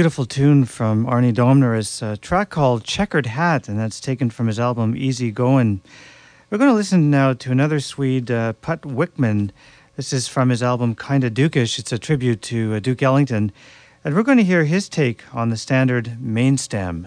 Beautiful tune from Arnie Domner. It's a track called Checkered Hat, and that's taken from his album Easy Goin'. We're going to listen now to another Swede, uh, Wickman. This is from his album Kinda Dukish. It's a tribute to uh, Duke Ellington. And we're going to hear his take on the standard main stem.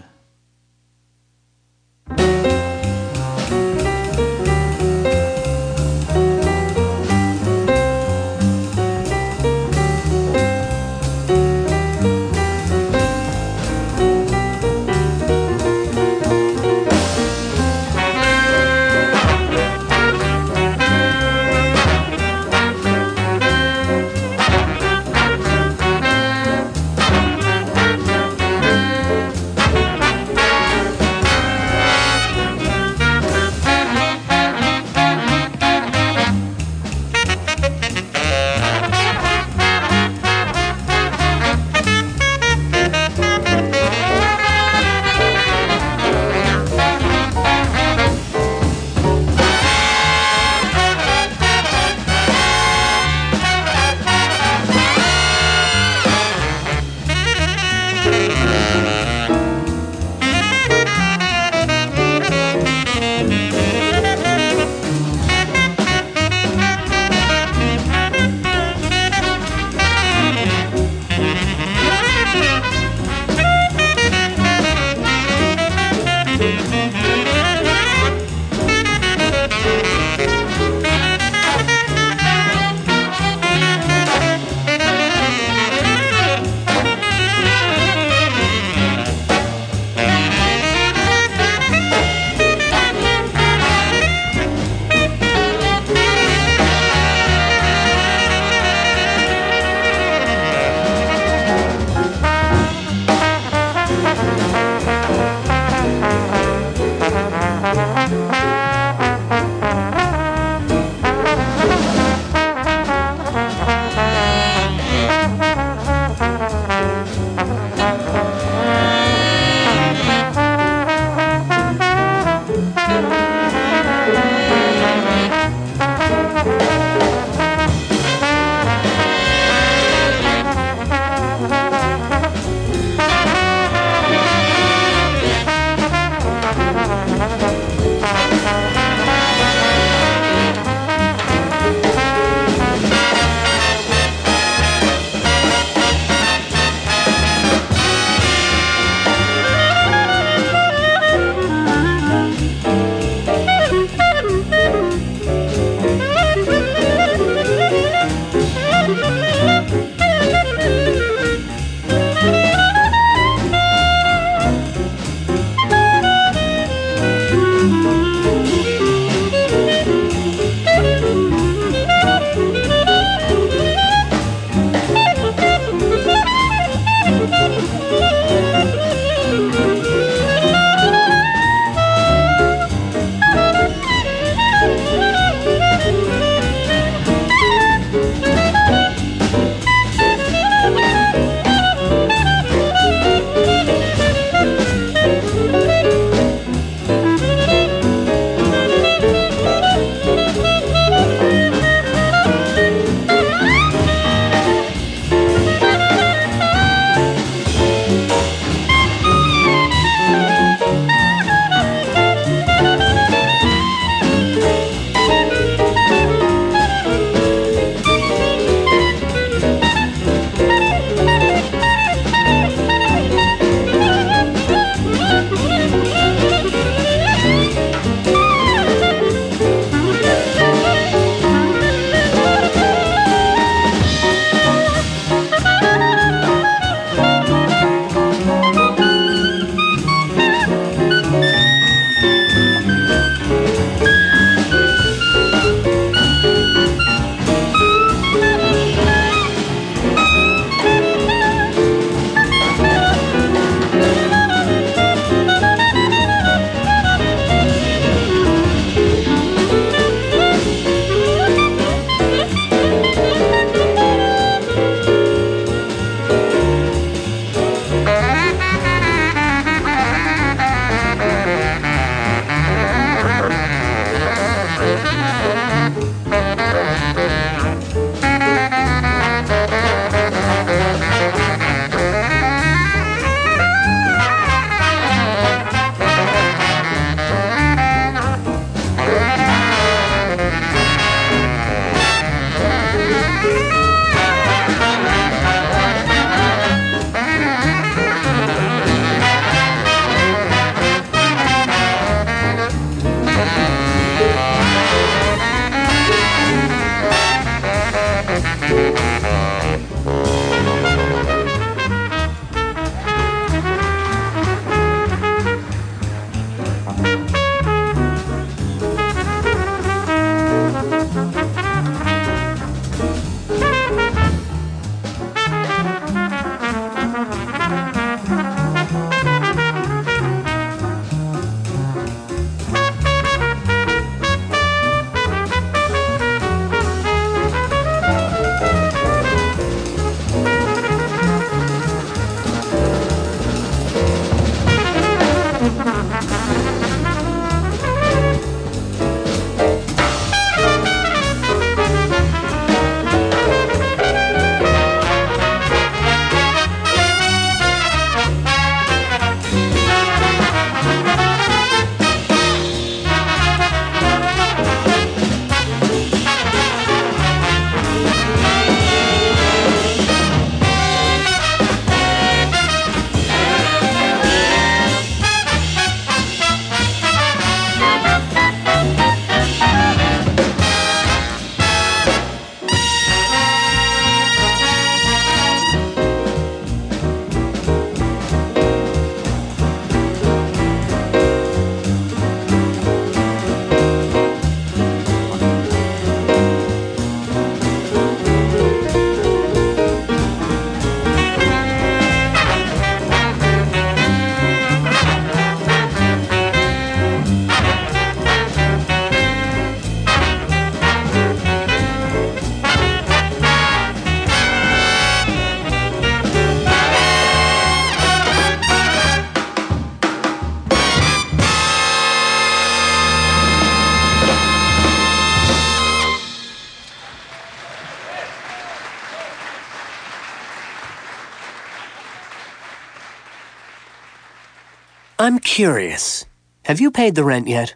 I'm curious. Have you paid the rent yet?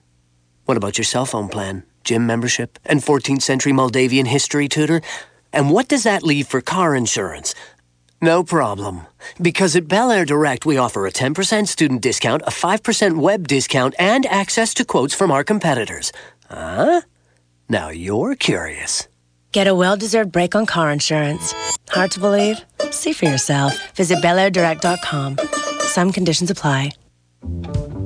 What about your cell phone plan, gym membership, and 14th century Moldavian history tutor? And what does that leave for car insurance? No problem. Because at Bel Air Direct, we offer a 10% student discount, a 5% web discount, and access to quotes from our competitors. Huh? Now you're curious. Get a well deserved break on car insurance. Hard to believe? See for yourself. Visit belairdirect.com. Some conditions apply. Thank you.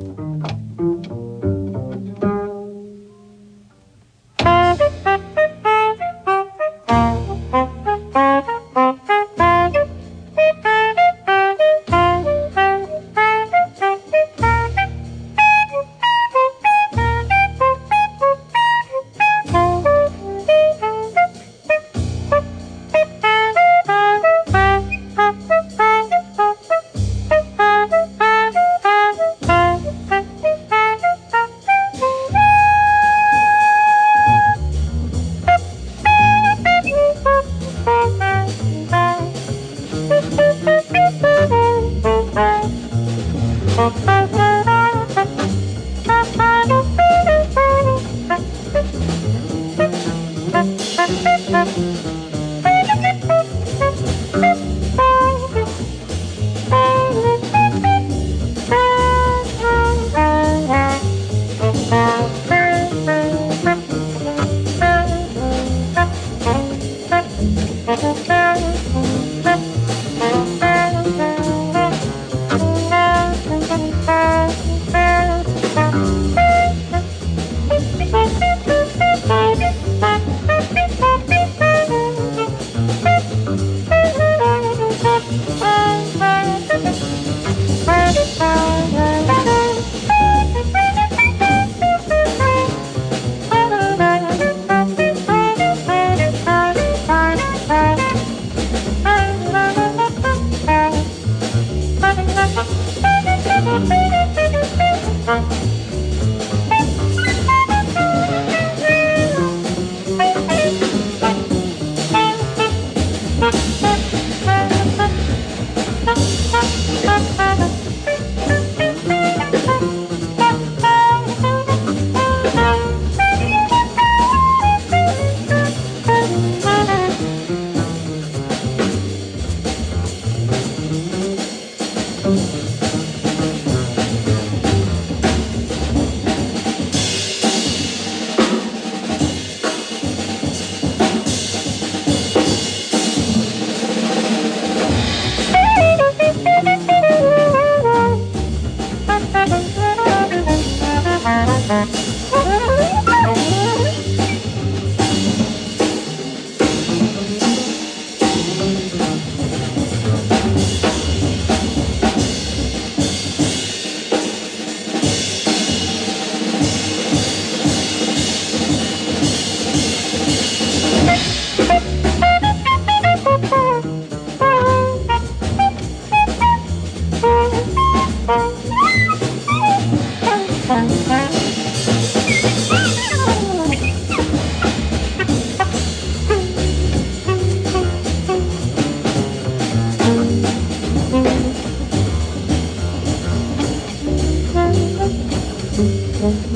One of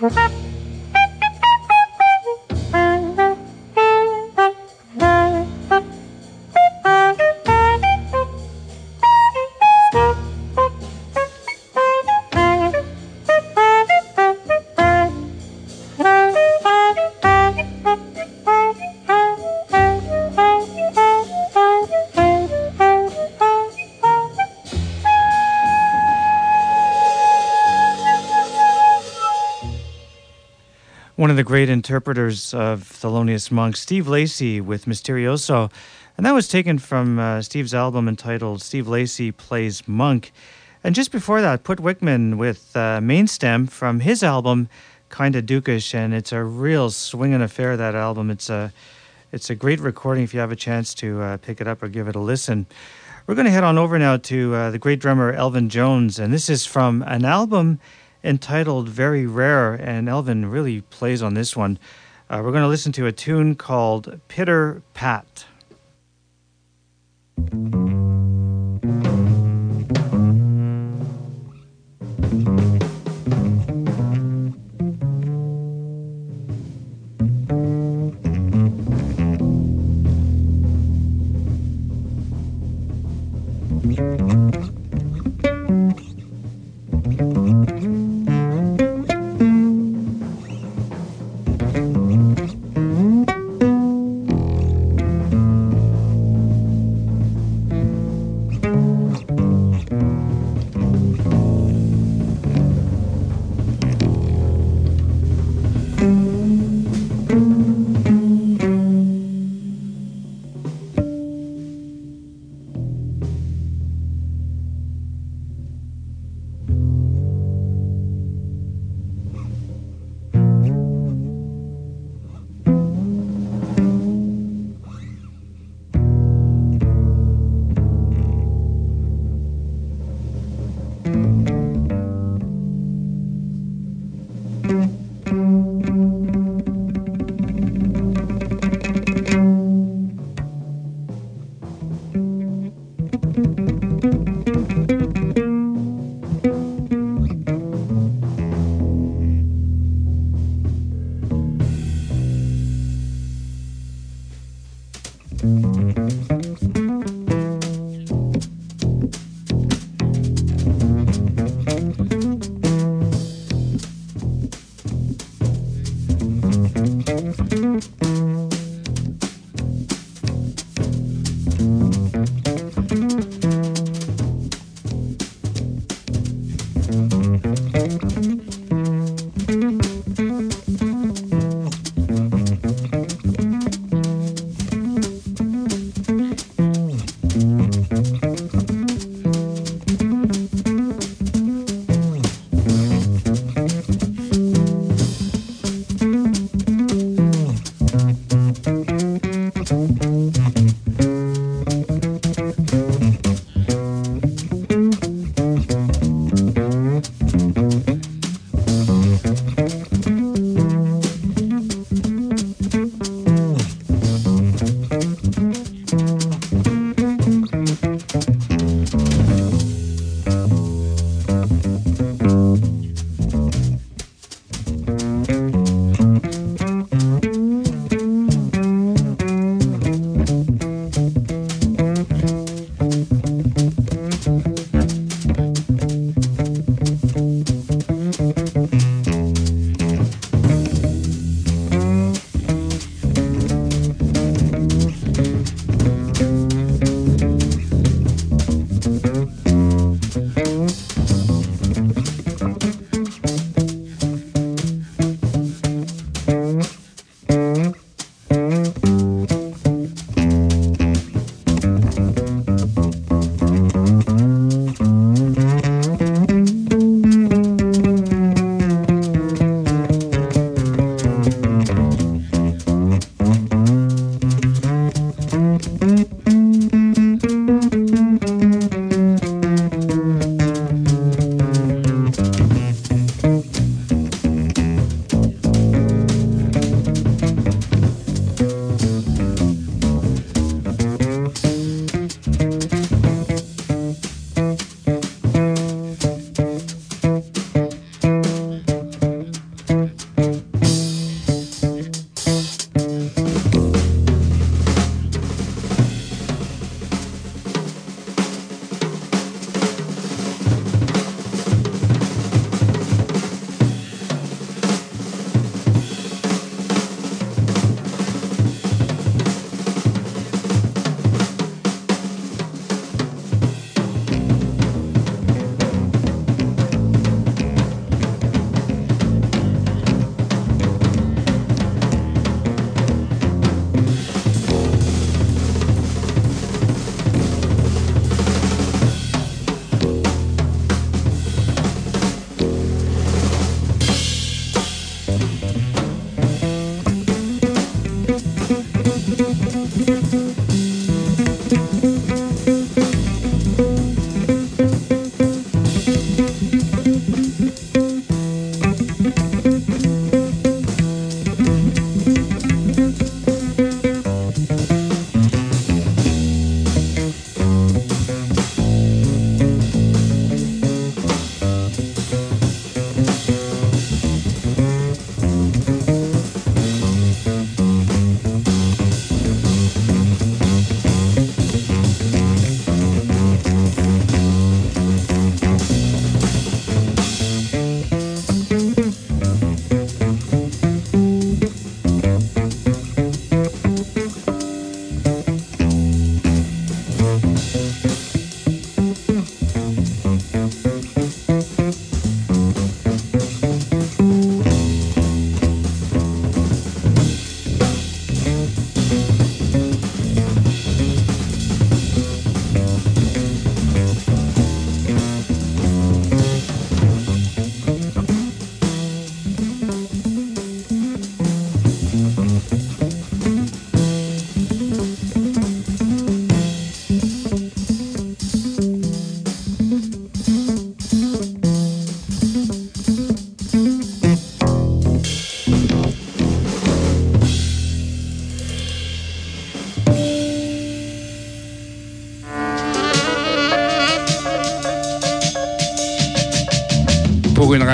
the great interpreters of Thelonious Monk, Steve Lacy with Mysterioso. And that was taken from uh, Steve's album entitled Steve Lacy Plays Monk. And just before that, Putte Wickman with uh, Main Stem from his album, Kinda Dukish. And it's a real swinging affair, that album. It's a, it's a great recording if you have a chance to uh, pick it up or give it a listen. We're going to head on over now to uh, the great drummer Elvin Jones. And this is from an album entitled Very Rare, and Elvin really plays on this one. Uh, we're going to listen to a tune called Pitter Pat.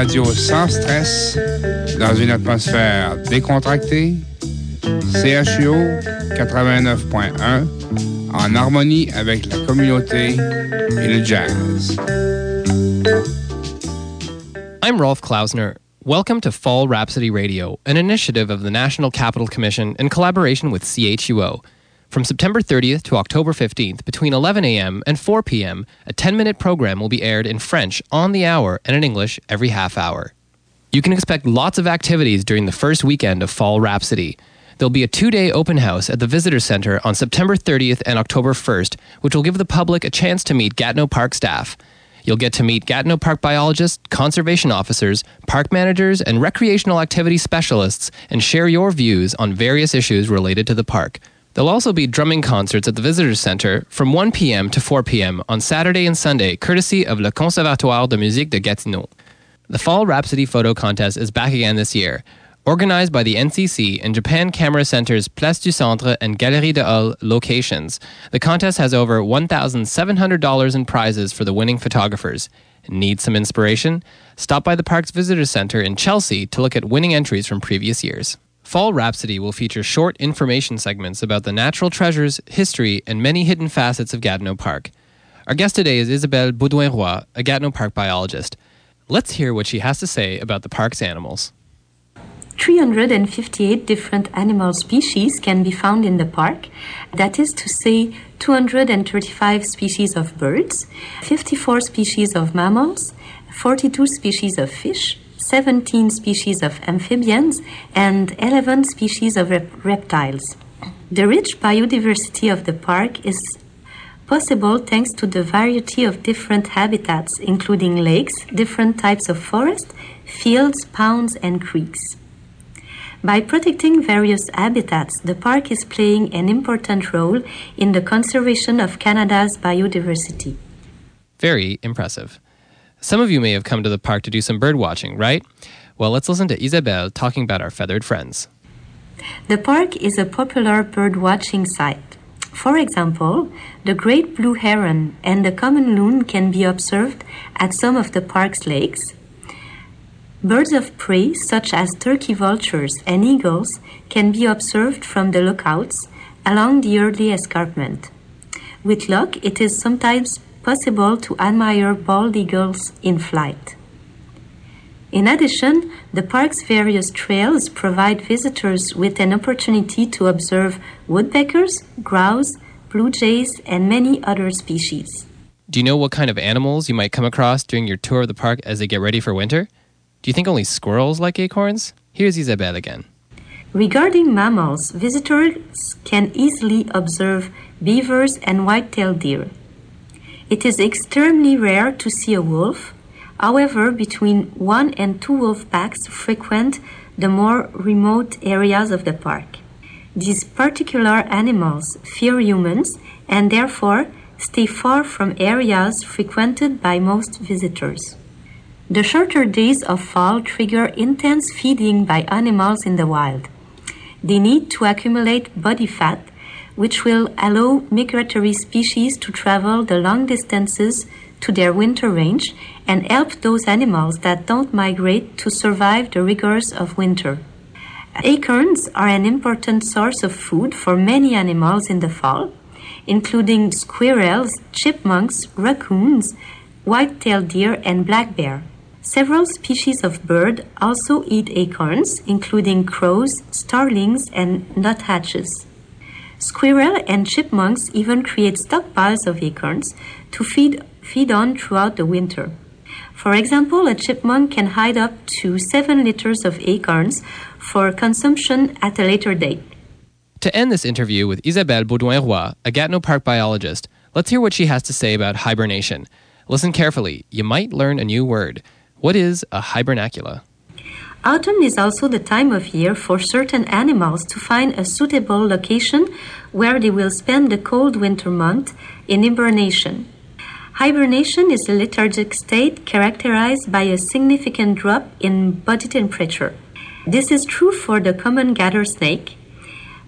Radio sans stress, dans une atmosphère décontractée. CHUO 89.1 en harmonie avec la communauté et le jazz. I'm Rolf Klausner. Welcome to Fall Rhapsody Radio, an initiative of the National Capital Commission in collaboration with CHUO. From September 30th to October 15th, between 11 a.m. and 4 p.m., a 10 minute program will be aired in French on the hour and in English every half hour. You can expect lots of activities during the first weekend of Fall Rhapsody. There'll be a two day open house at the Visitor Center on September 30th and October 1st, which will give the public a chance to meet Gatineau Park staff. You'll get to meet Gatineau Park biologists, conservation officers, park managers, and recreational activity specialists and share your views on various issues related to the park. There'll also be drumming concerts at the Visitors Center from 1 p.m. to 4 p.m. on Saturday and Sunday, courtesy of Le Conservatoire de Musique de Gatineau. The Fall Rhapsody Photo Contest is back again this year. Organized by the NCC and Japan Camera Center's Place du Centre and Galerie de Hull locations, the contest has over $1,700 in prizes for the winning photographers. Need some inspiration? Stop by the park's Visitors Center in Chelsea to look at winning entries from previous years. Fall Rhapsody will feature short information segments about the natural treasures, history, and many hidden facets of Gatineau Park. Our guest today is Isabelle Baudouin Roy, a Gatineau Park biologist. Let's hear what she has to say about the park's animals. 358 different animal species can be found in the park. That is to say, 235 species of birds, 54 species of mammals, 42 species of fish, 17 species of amphibians, and 11 species of rep- reptiles. The rich biodiversity of the park is possible thanks to the variety of different habitats, including lakes, different types of forest, fields, ponds, and creeks. By protecting various habitats, the park is playing an important role in the conservation of Canada's biodiversity. Very impressive. Some of you may have come to the park to do some bird watching, right? Well, let's listen to Isabelle talking about our feathered friends. The park is a popular bird watching site. For example, the great blue heron and the common loon can be observed at some of the park's lakes. Birds of prey, such as turkey vultures and eagles, can be observed from the lookouts along the Eardley escarpment. With luck, it is sometimes possible to admire bald eagles in flight. In addition, the park's various trails provide visitors with an opportunity to observe woodpeckers, grouse, blue jays, and many other species. Do you know what kind of animals you might come across during your tour of the park as they get ready for winter? Do you think only squirrels like acorns? Here's Isabelle again. Regarding mammals, visitors can easily observe beavers and white-tailed deer. It is extremely rare to see a wolf. However, between one and two wolf packs frequent the more remote areas of the park. These particular animals fear humans and therefore stay far from areas frequented by most visitors. The shorter days of fall trigger intense feeding by animals in the wild. They need to accumulate body fat which will allow migratory species to travel the long distances to their winter range and help those animals that don't migrate to survive the rigors of winter. Acorns are an important source of food for many animals in the fall, including squirrels, chipmunks, raccoons, white-tailed deer, and black bear. Several species of bird also eat acorns, including crows, starlings, and nuthatches. Squirrel and chipmunks even create stockpiles of acorns to feed, feed on throughout the winter. For example, a chipmunk can hide up to 7 liters of acorns for consumption at a later date. To end this interview with Isabelle Baudouin Roy, a Gatineau Park biologist, let's hear what she has to say about hibernation. Listen carefully, you might learn a new word. What is a hibernacula? Autumn is also the time of year for certain animals to find a suitable location where they will spend the cold winter month in hibernation. Hibernation is a lethargic state characterized by a significant drop in body temperature. This is true for the common garter snake,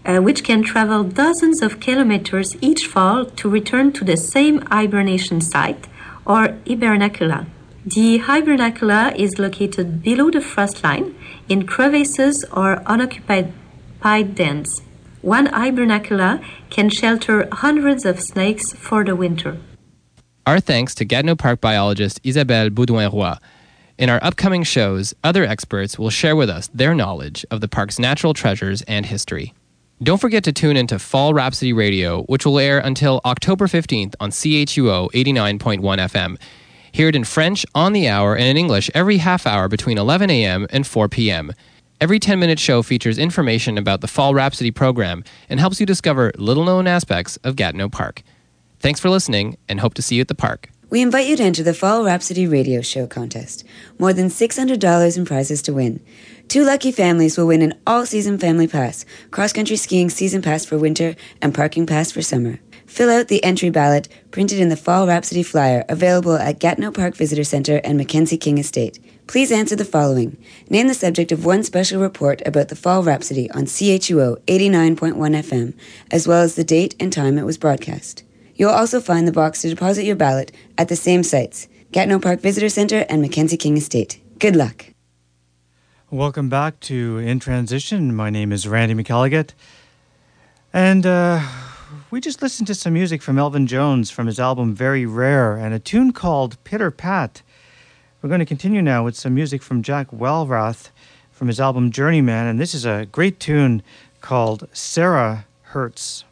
uh, which can travel dozens of kilometers each fall to return to the same hibernation site or hibernacula. The hibernacula is located below the frost line in crevices or unoccupied dens. One hibernacula can shelter hundreds of snakes for the winter. Our thanks to Gatineau Park biologist Isabelle Baudouin-Roy. In our upcoming shows, other experts will share with us their knowledge of the park's natural treasures and history. Don't forget to tune into Fall Rhapsody Radio, which will air until October 15th on CHUO 89.1 FM. Hear it in French on the hour and in English every half hour between 11 a.m. and 4 p.m. Every 10 minute show features information about the Fall Rhapsody program and helps you discover little known aspects of Gatineau Park. Thanks for listening and hope to see you at the park. We invite you to enter the Fall Rhapsody Radio Show contest. More than $600 in prizes to win. Two lucky families will win an all season family pass, cross country skiing season pass for winter, and parking pass for summer. Fill out the entry ballot printed in the Fall Rhapsody flyer available at Gatineau Park Visitor Center and Mackenzie King Estate. Please answer the following. Name the subject of one special report about the Fall Rhapsody on CHUO 89.1 FM, as well as the date and time it was broadcast. You'll also find the box to deposit your ballot at the same sites, Gatineau Park Visitor Center and Mackenzie King Estate. Good luck. Welcome back to In Transition. My name is Randy McElligott. And uh, we just listened to some music from Elvin Jones from his album Very Rare and a tune called Pitter Pat. We're going to continue now with some music from Jack Walrath from his album Journeyman, and this is a great tune called Sarah Hurts.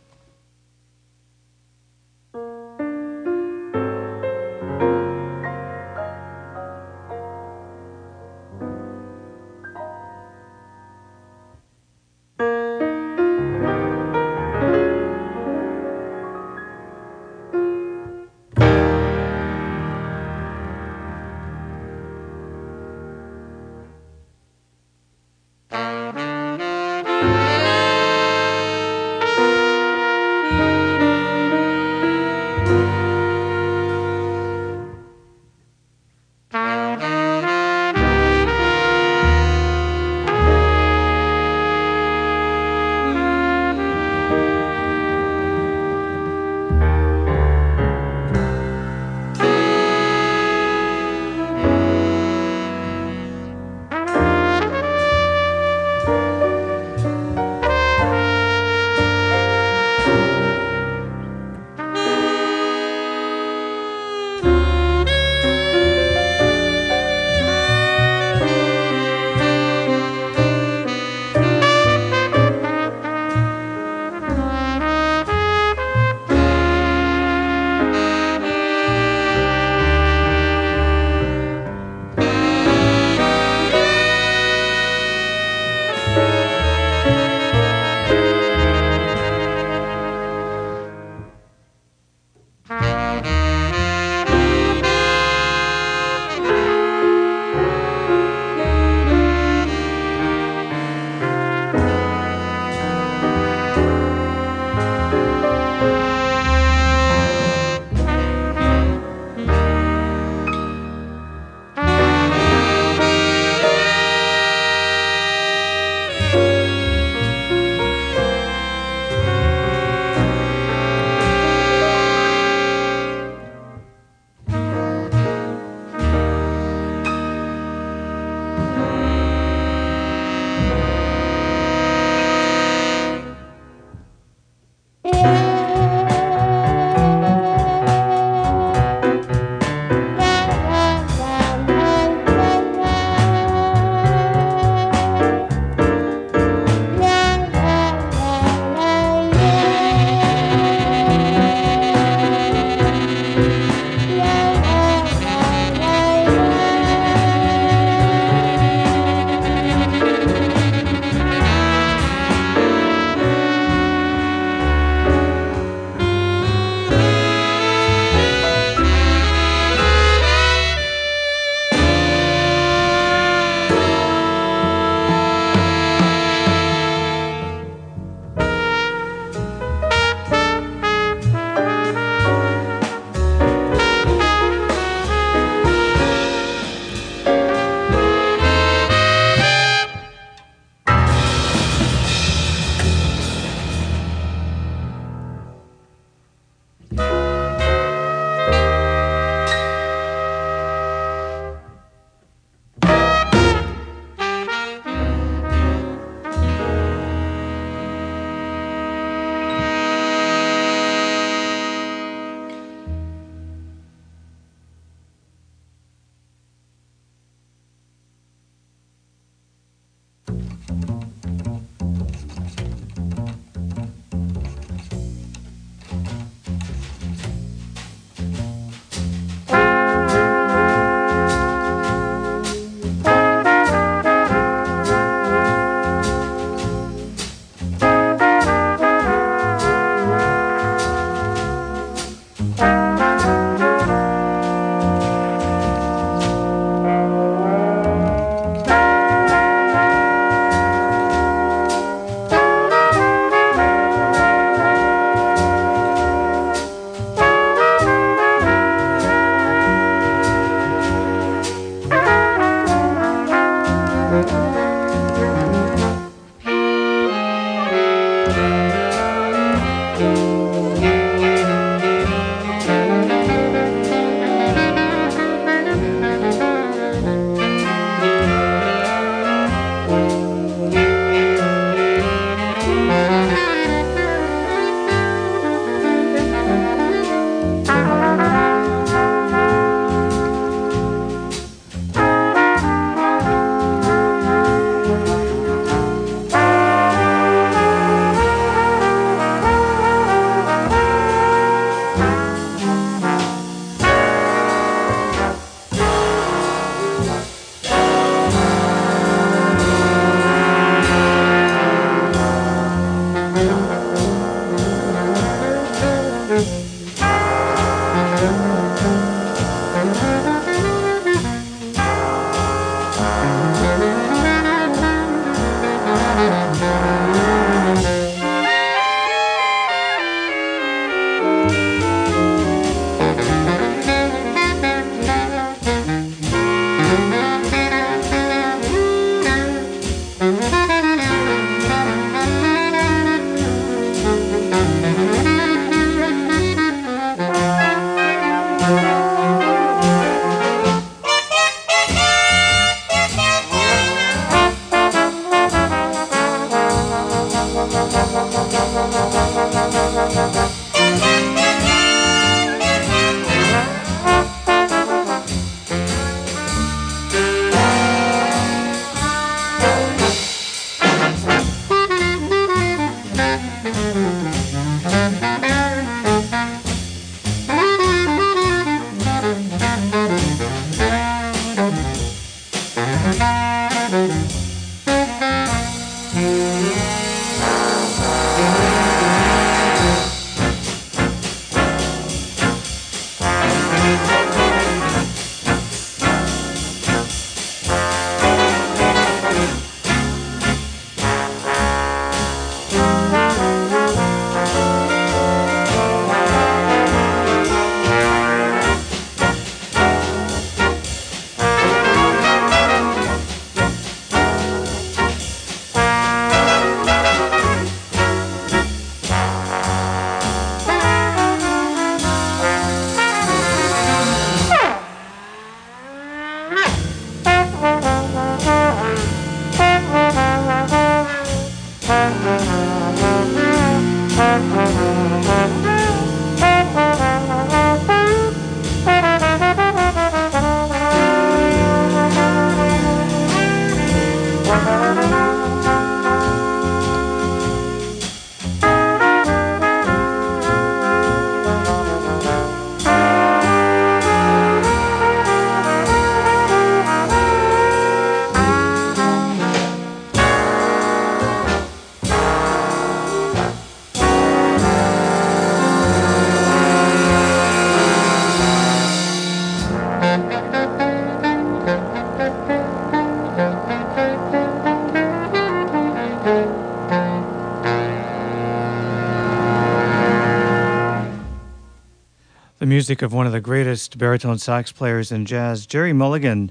Music of one of the greatest baritone sax players in jazz, Gerry Mulligan,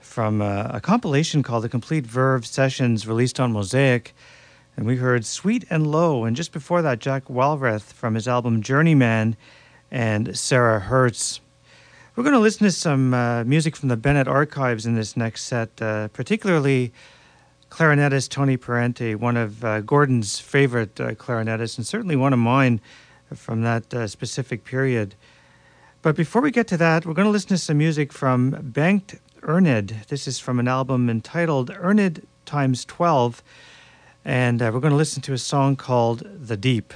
from uh, a compilation called The Complete Verve Sessions, released on Mosaic. And we heard Sweet and Low. And just before that, Jack Walrath from his album Journeyman and Sarah Hertz. We're going to listen to some uh, music from the Bennett Archives in this next set, uh, particularly clarinetist Tony Parenti, one of uh, Gordon's favorite uh, clarinetists, and certainly one of mine from that uh, specific period. But before we get to that, we're going to listen to some music from Bengt Erned. This is from an album entitled Erned times 12. And uh, we're going to listen to a song called The Deep.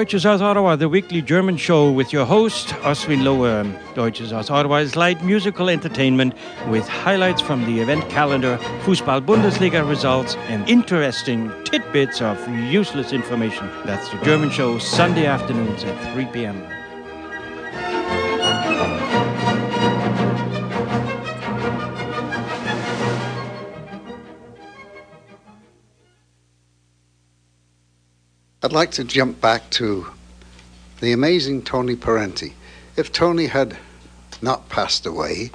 Deutsches aus Ottawa, the weekly German show with your host, Oswin Lowe. Deutsches aus Ottawa is light musical entertainment with highlights from the event calendar, Fußball Bundesliga results, and interesting tidbits of useless information. That's the German show, Sunday afternoons at 3 p.m. I'd like to jump back to the amazing Tony Parenti. If Tony had not passed away,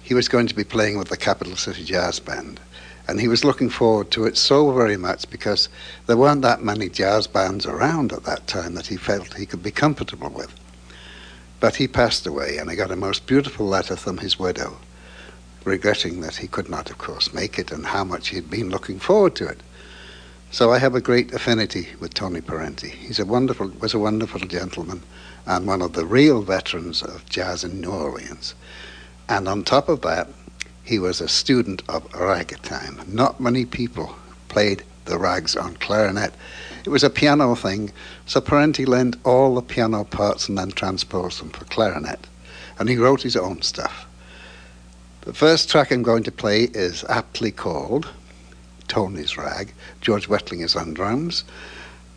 he was going to be playing with the Capital City Jazz Band. And he was looking forward to it so very much because there weren't that many jazz bands around at that time that he felt he could be comfortable with. But he passed away, and I got a most beautiful letter from his widow, regretting that he could not, of course, make it and how much he had been looking forward to it. So I have a great affinity with Tony Parenti. He's a wonderful, was a wonderful gentleman and one of the real veterans of jazz in New Orleans. And on top of that, he was a student of ragtime. Not many people played the rags on clarinet. It was a piano thing, so Parenti learned all the piano parts and then transposed them for clarinet. And he wrote his own stuff. The first track I'm going to play is aptly called Tony's rag, George Wettling is on drums,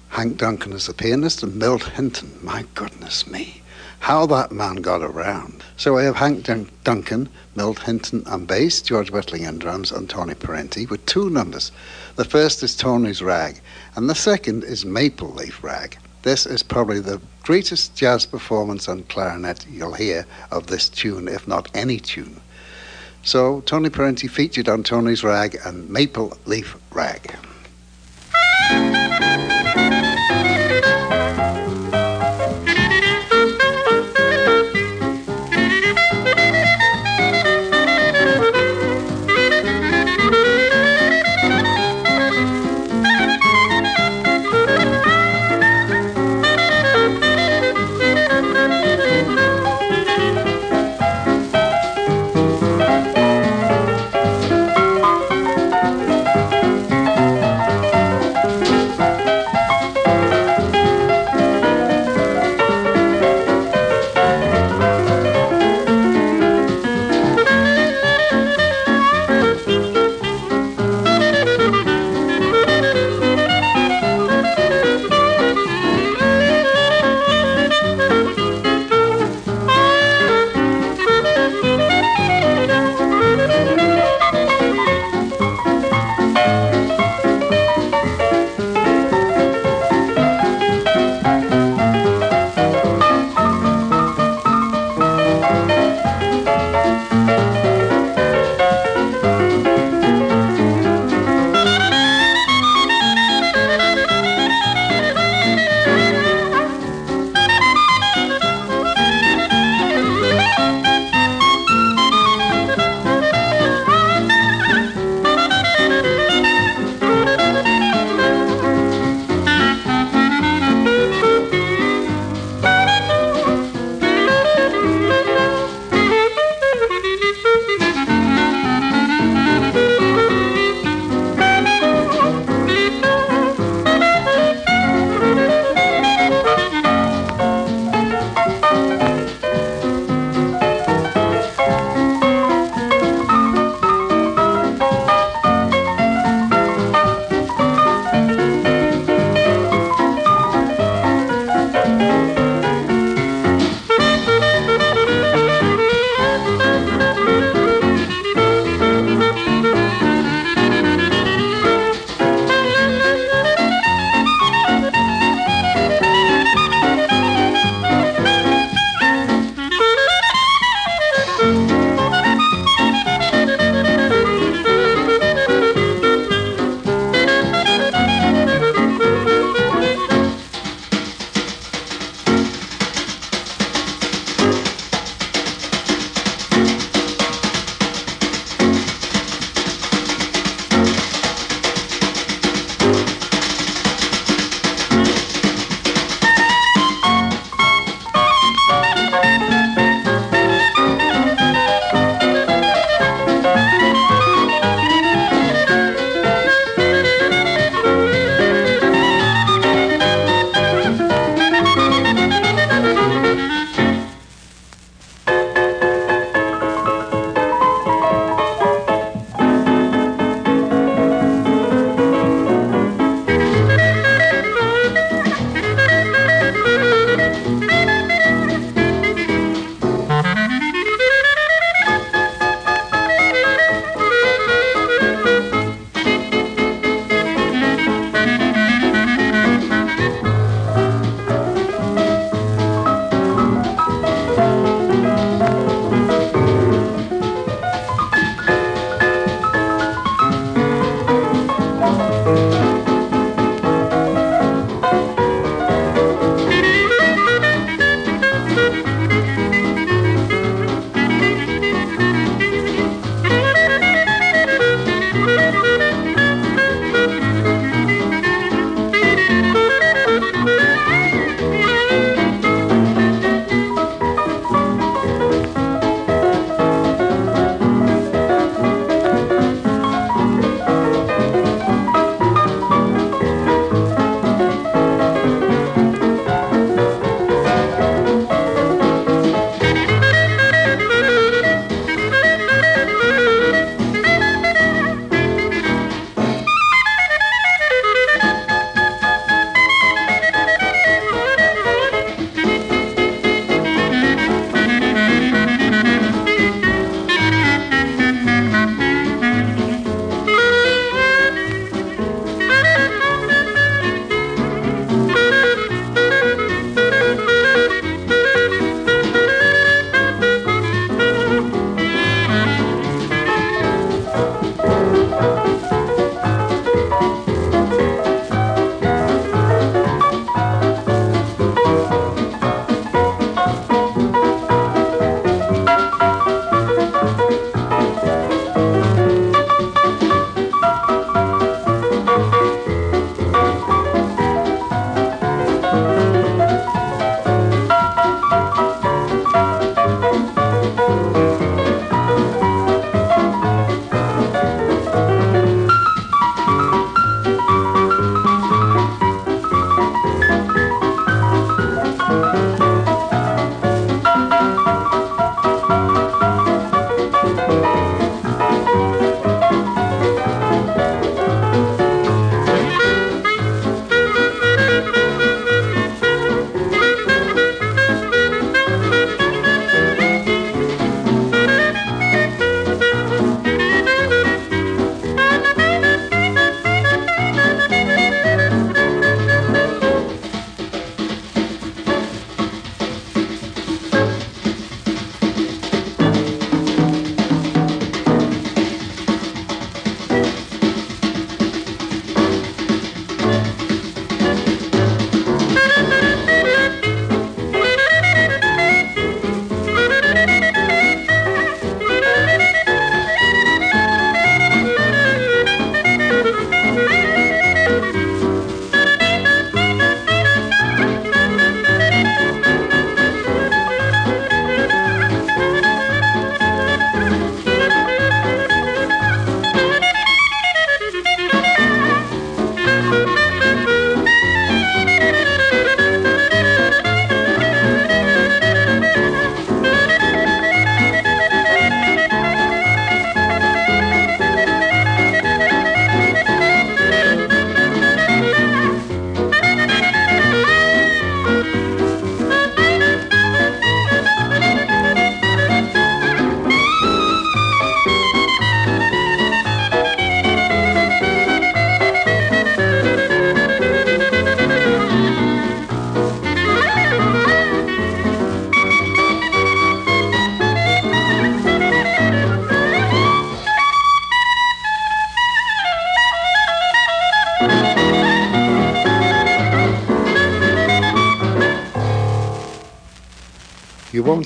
Hank Duncan is the pianist, and Milt Hinton. My goodness me, how that man got around. So I have Hank Dun- Duncan, Milt Hinton on bass, George Wettling on drums, and Tony Parenti with two numbers. The first is Tony's Rag, and the second is Maple Leaf Rag. This is probably the greatest jazz performance on clarinet you'll hear of this tune, if not any tune. So Tony Parenti featured on Tony's Rag and Maple Leaf Rag.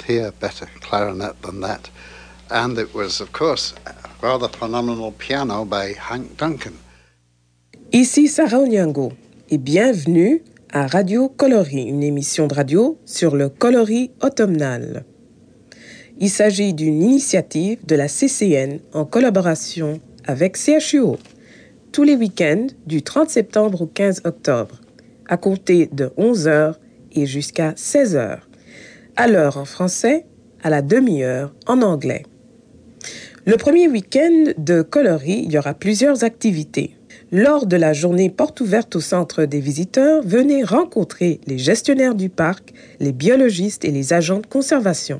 You won't hear better clarinet than that. And it was, of course, rather phenomenal piano by Hank Duncan. Ici Sarah Onyango et bienvenue à Radio Coloris, une émission de radio sur le coloris automnal. Il s'agit d'une initiative de la CCN en collaboration avec CHUO, tous les week-ends du 30 septembre au 15 octobre, à compter de 11h et jusqu'à 16h, à l'heure en français, à la demi-heure en anglais. Le premier week-end de coloris, il y aura plusieurs activités. Lors de la journée porte ouverte au centre des visiteurs, venez rencontrer les gestionnaires du parc, les biologistes et les agents de conservation.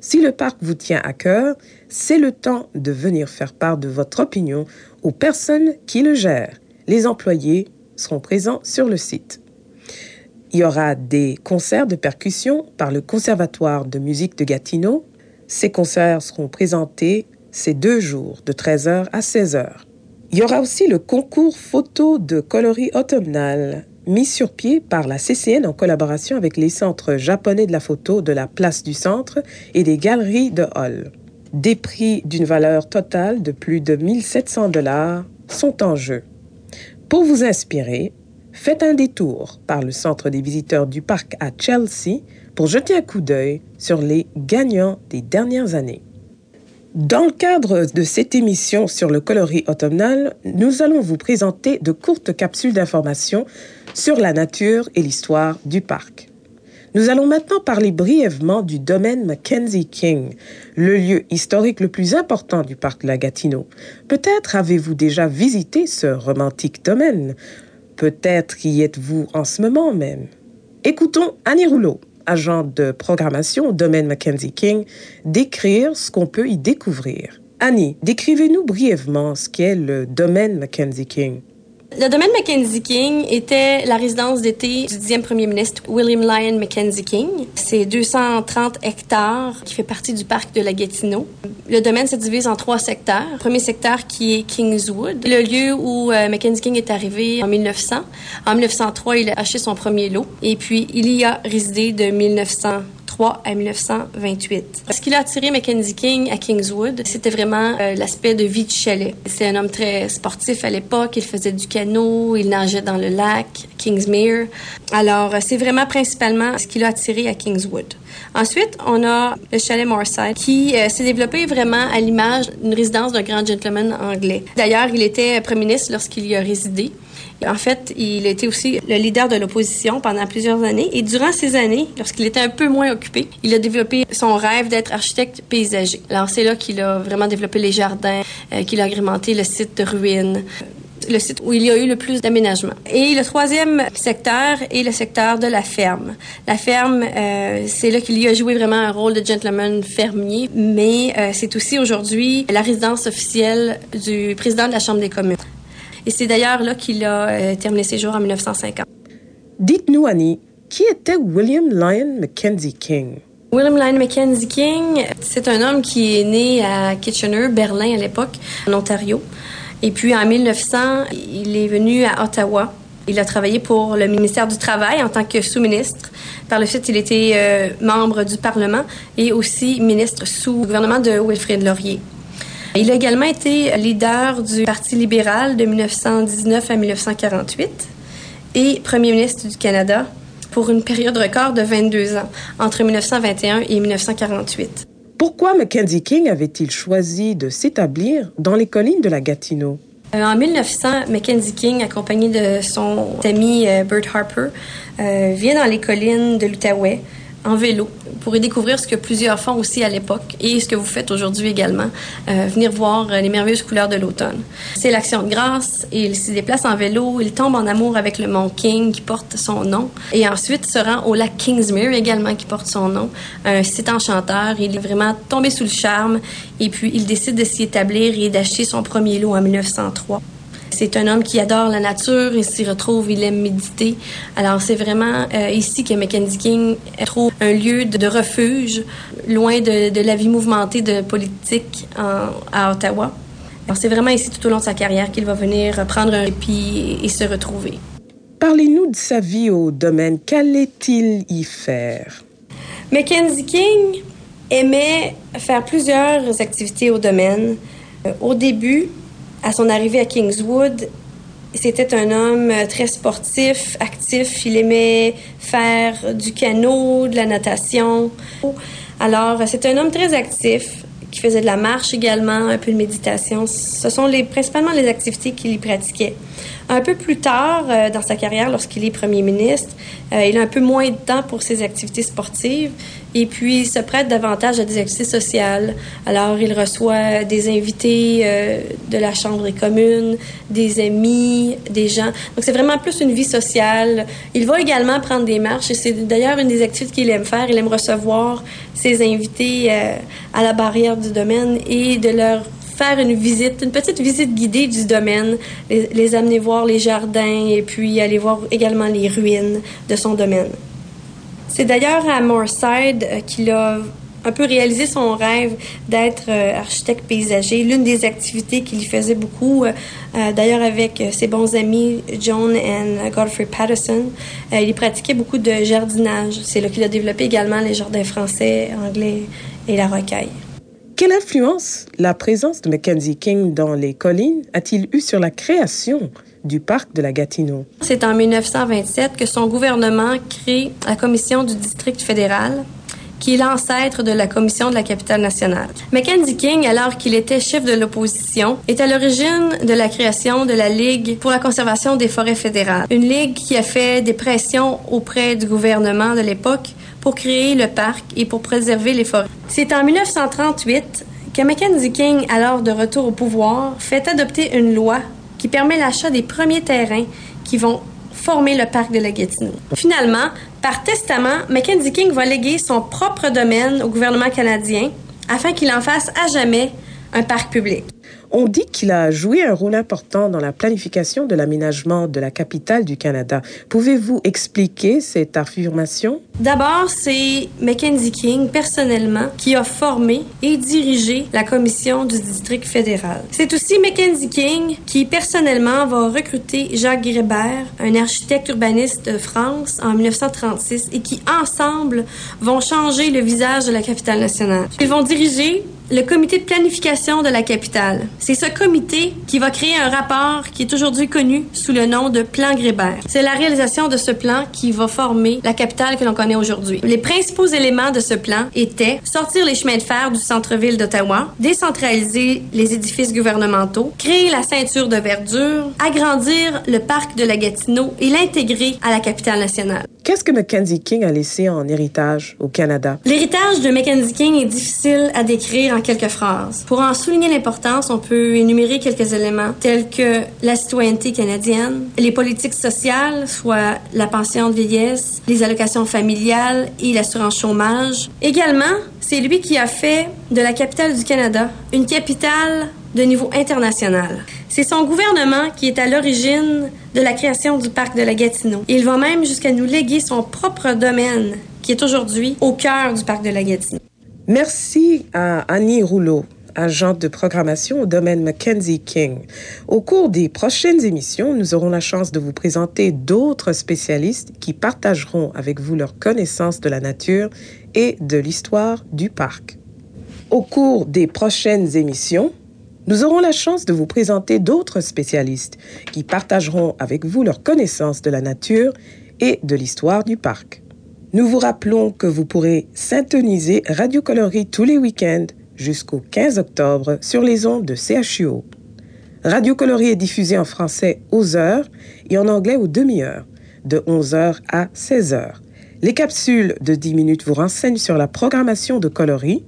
Si le parc vous tient à cœur, c'est le temps de venir faire part de votre opinion aux personnes qui le gèrent. Les employés seront présents sur le site. Il y aura des concerts de percussion par le Conservatoire de musique de Gatineau. Ces concerts seront présentés ces deux jours, de 13h à 16h. Il y aura aussi le concours photo de coloris automnal mis sur pied par la CCN en collaboration avec les centres japonais de la photo de la place du centre et des galeries de Hall. Des prix d'une valeur totale de plus de 1700 dollars sont en jeu. Pour vous inspirer, faites un détour par le centre des visiteurs du parc à Chelsea pour jeter un coup d'œil sur les gagnants des dernières années. Dans le cadre de cette émission sur le coloris automnal, nous allons vous présenter de courtes capsules d'informations sur la nature et l'histoire du parc. Nous allons maintenant parler brièvement du domaine Mackenzie King, le lieu historique le plus important du parc de la Gatineau. Peut-être avez-vous déjà visité ce romantique domaine. Peut-être y êtes-vous en ce moment même. Écoutons Annie Rouleau, agent de programmation au domaine Mackenzie King, décrire ce qu'on peut y découvrir. Annie, décrivez-nous brièvement ce qu'est le domaine Mackenzie King. Le domaine Mackenzie King était la résidence d'été du dixième premier ministre William Lyon Mackenzie King. C'est 230 hectares qui fait partie du parc de la Gatineau. Le domaine se divise en trois secteurs. Le premier secteur qui est Kingswood, le lieu où euh, Mackenzie King est arrivé en 1900. En 1903, il a acheté son premier lot et puis il y a résidé de 1900 à 1928. Ce qui a attiré Mackenzie King à Kingswood, c'était vraiment euh, l'aspect de vie de chalet. C'est un homme très sportif à l'époque. Il faisait du canot, il nageait dans le lac Kingsmere. Alors, euh, c'est vraiment principalement ce qui l'a attiré à Kingswood. Ensuite, on a le chalet Moorside qui euh, s'est développé vraiment à l'image d'une résidence d'un grand gentleman anglais. D'ailleurs, il était premier ministre lorsqu'il y a résidé. En fait, il était aussi le leader de l'opposition pendant plusieurs années. Et durant ces années, lorsqu'il était un peu moins occupé, il a développé son rêve d'être architecte paysager. Alors, c'est là qu'il a vraiment développé les jardins, euh, qu'il a agrémenté le site de ruines le site où il y a eu le plus d'aménagement. Et le troisième secteur est le secteur de la ferme. La ferme, euh, c'est là qu'il y a joué vraiment un rôle de gentleman fermier, mais euh, c'est aussi aujourd'hui la résidence officielle du président de la Chambre des communes. Et c'est d'ailleurs là qu'il a euh, terminé ses jours en 1950. Dites-nous, Annie, qui était William Lyon Mackenzie King? William Lyon Mackenzie King, c'est un homme qui est né à Kitchener, Berlin à l'époque, en Ontario. Et puis en 1900, il est venu à Ottawa. Il a travaillé pour le ministère du Travail en tant que sous-ministre. Par le fait, il était euh, membre du Parlement et aussi ministre sous le gouvernement de Wilfrid Laurier. Il a également été leader du Parti libéral de 1919 à 1948 et premier ministre du Canada pour une période record de 22 ans, entre 1921 et 1948. Pourquoi Mackenzie King avait-il choisi de s'établir dans les collines de la Gatineau? Euh, en 1900, Mackenzie King, accompagné de son ami euh, Bert Harper, euh, vient dans les collines de l'Outaouais en vélo. Vous pourrez découvrir ce que plusieurs font aussi à l'époque et ce que vous faites aujourd'hui également. Euh, venir voir euh, les merveilleuses couleurs de l'automne. C'est l'action de grâce. Il se déplace en vélo. Il tombe en amour avec le mont King qui porte son nom. Et ensuite se rend au lac Kingsmere également qui porte son nom. Un site enchanteur. Il est vraiment tombé sous le charme. Et puis il décide de s'y établir et d'acheter son premier lot en 1903. C'est un homme qui adore la nature, il s'y retrouve, il aime méditer. Alors c'est vraiment euh, ici que Mackenzie King trouve un lieu de, refuge, loin de, la vie mouvementée de politique à Ottawa. Alors c'est vraiment ici tout au long de sa carrière qu'il va venir prendre un répit et se retrouver. Parlez-nous de sa vie au domaine. Qu'allait-il y faire? Mackenzie King aimait faire plusieurs activités au domaine. Euh, au début, à son arrivée à Kingswood, c'était un homme très sportif, actif. Il aimait faire du canot, de la natation. Alors, c'est un homme très actif qui faisait de la marche également, un peu de méditation. Ce sont principalement les activités qu'il y pratiquait. Un peu plus tard euh, dans sa carrière, lorsqu'il est premier ministre, euh, il a un peu moins de temps pour ses activités sportives et puis il se prête davantage à des activités sociales. Alors il reçoit des invités euh, de la Chambre des communes, des amis, des gens. Donc c'est vraiment plus une vie sociale. Il va également prendre des marches et c'est d'ailleurs une des activités qu'il aime faire. Il aime recevoir ses invités à la barrière du domaine et de leur faire une visite, une petite visite guidée du domaine, les, amener voir les jardins et puis aller voir également les ruines de son domaine. C'est d'ailleurs à Moorside euh, qu'il a un peu réalisé son rêve d'être euh, architecte paysager. L'une des activités qu'il faisait beaucoup, euh, d'ailleurs avec ses bons amis John et Godfrey Patterson, il pratiquait beaucoup de jardinage. C'est là qu'il a développé également les jardins français, anglais et la rocaille. Quelle influence la présence de Mackenzie King dans les collines a-t-il eu sur la création du parc de la Gatineau? C'est en 1927 que son gouvernement crée la commission du district fédéral qui est l'ancêtre de la commission de la capitale nationale. Mackenzie King, alors qu'il était chef de l'opposition, est à l'origine de la création de la Ligue pour la conservation des forêts fédérales, une ligue qui a fait des pressions auprès du gouvernement de l'époque pour créer le parc et pour préserver les forêts. C'est en 1938 que Mackenzie King, alors de retour au pouvoir, fait adopter une loi qui permet l'achat des premiers terrains qui vont former le parc de la Gatineau. Finalement, par testament, Mackenzie King va léguer son propre domaine au gouvernement canadien afin qu'il en fasse à jamais un parc public. On dit qu'il a joué un rôle important dans la planification de l'aménagement de la capitale du Canada. Pouvez-vous expliquer cette affirmation? D'abord, c'est Mackenzie King, personnellement, qui a formé et dirigé la commission du district fédéral. C'est aussi Mackenzie King qui, personnellement, va recruter Jacques Grébert, un architecte urbaniste de France, en 1936, et qui, ensemble, vont changer le visage de la capitale nationale. Ils vont diriger le comité de planification de la capitale. C'est ce comité qui va créer un rapport qui est aujourd'hui connu sous le nom de Plan Grébert. C'est la réalisation de ce plan qui va former la capitale que l'on connaît aujourd'hui. Les principaux éléments de ce plan étaient sortir les chemins de fer du centre-ville d'Ottawa, décentraliser les édifices gouvernementaux, créer la ceinture de verdure, agrandir le parc de la Gatineau et l'intégrer à la capitale nationale. Qu'est-ce que Mackenzie King a laissé en héritage au Canada? L'héritage de Mackenzie King est difficile à décrire en quelques phrases. Pour en souligner l'importance, on peut énumérer quelques éléments tels que la citoyenneté canadienne, les politiques sociales, soit la pension de vieillesse, les allocations familiales et l'assurance chômage. Également, c'est lui qui a fait de la capitale du Canada une capitale de niveau international. C'est son gouvernement qui est à l'origine de la création du parc de la Gatineau. Il va même jusqu'à nous léguer son propre domaine, qui est aujourd'hui au cœur du parc de la Gatineau. Merci à Annie Rouleau agente de programmation au domaine Mackenzie King. Au cours des prochaines émissions, nous aurons la chance de vous présenter d'autres spécialistes qui partageront avec vous leur connaissance de la nature et de l'histoire du parc. Au cours des prochaines émissions, nous aurons la chance de vous présenter d'autres spécialistes qui partageront avec vous leur connaissance de la nature et de l'histoire du parc. Nous vous rappelons que vous pourrez syntoniser Radio Coloris tous les week-ends jusqu'au 15 octobre sur les ondes de CHUO. Radio Coloris est diffusé en français aux heures et en anglais aux demi-heures, de 11h à 16h. Les capsules de 10 minutes vous renseignent sur la programmation de Coloris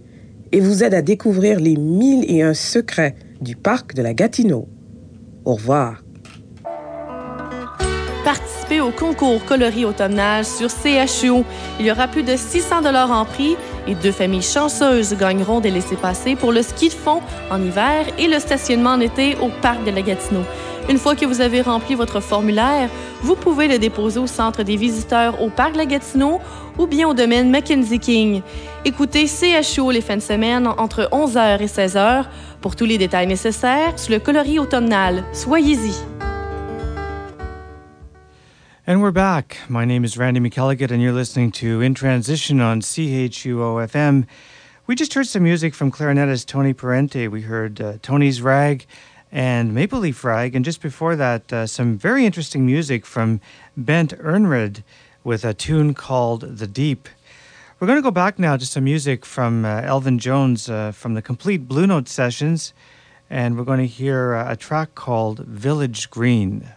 et vous aident à découvrir les mille et un secrets du parc de la Gatineau. Au revoir. Participez au concours coloris automnal sur CHU. Il y aura plus de 600 dollars en prix et deux familles chanceuses gagneront des laissés-passer pour le ski de fond en hiver et le stationnement en été au parc de la Gatineau. Une fois que vous avez rempli votre formulaire, vous pouvez le déposer au centre des visiteurs au parc de la Gatineau ou bien au domaine Mackenzie King. Écoutez CHO les fins de semaine entre 11h et 16h pour tous les détails nécessaires sur le coloris automnal. Soyez-y. And we're back. My name is Randy McElligott, and you're listening to In Transition on CHUO FM. We just heard some music from clarinetist Tony Parenti. We heard uh, Tony's Rag and Maple Leaf Rag, and just before that, uh, some very interesting music from Bent Ehrnrod with a tune called The Deep. We're going to go back now to some music from uh, Elvin Jones uh, from the complete Blue Note sessions, and we're going to hear uh, a track called Village Green.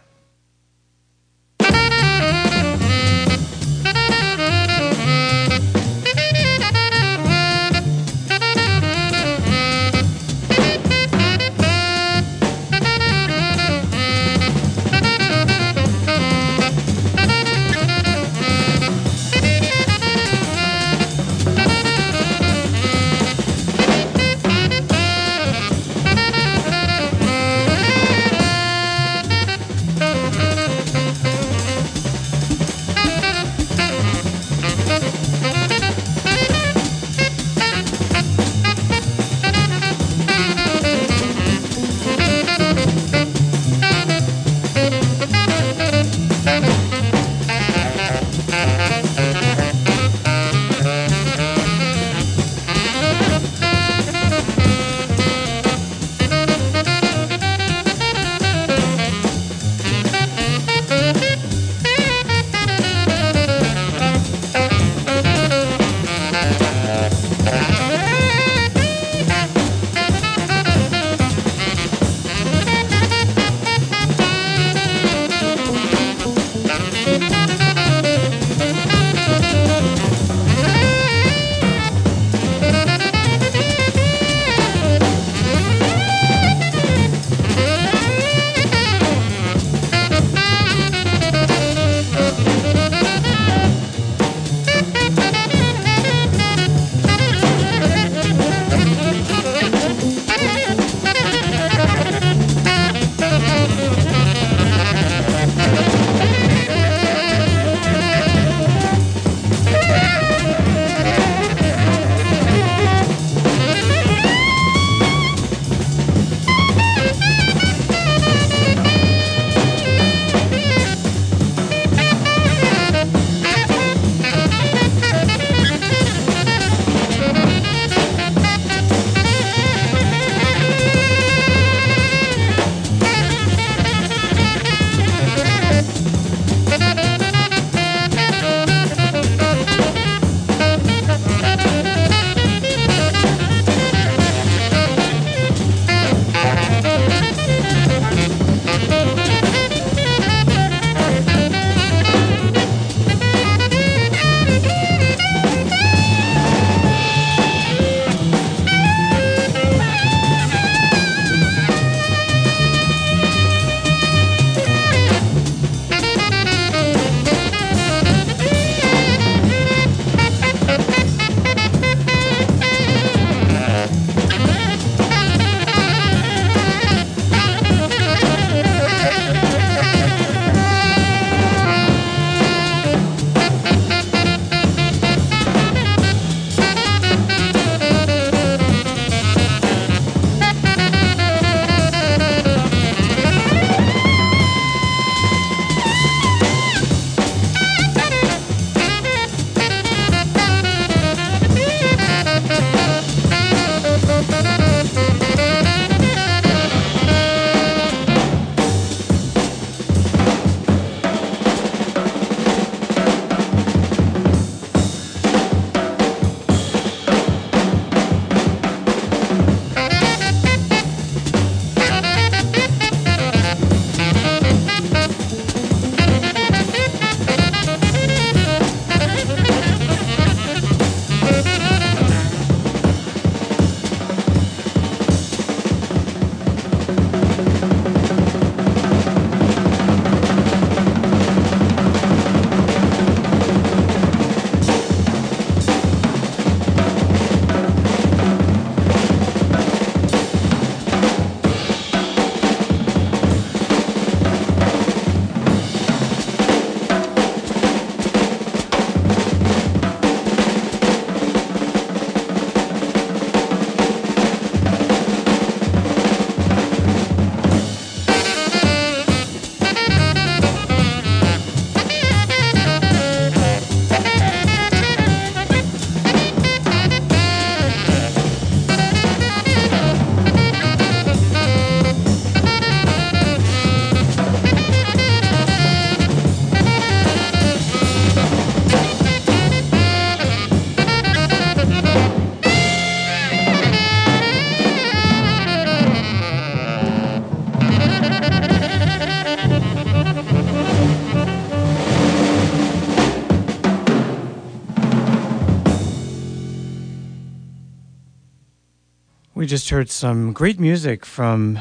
Just heard some great music from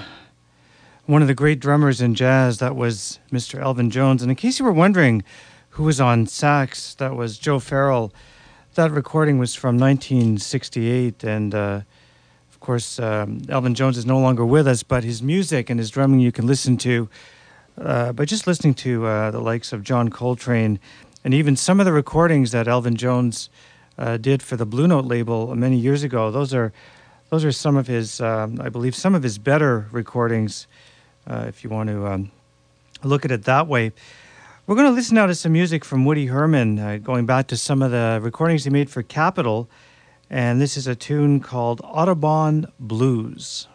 one of the great drummers in jazz. That was Mr. Elvin Jones. And in case you were wondering who was on sax, that was Joe Farrell. That recording was from 1968. And uh, of course, um, Elvin Jones is no longer with us, but his music and his drumming you can listen to uh, by just listening to uh, the likes of John Coltrane and even some of the recordings that Elvin Jones uh, did for the Blue Note label many years ago. Those are those are some of his, um, I believe, some of his better recordings, uh, if you want to um, look at it that way. We're going to listen now to some music from Woody Herman, uh, going back to some of the recordings he made for Capitol. And this is a tune called Audubon Blues.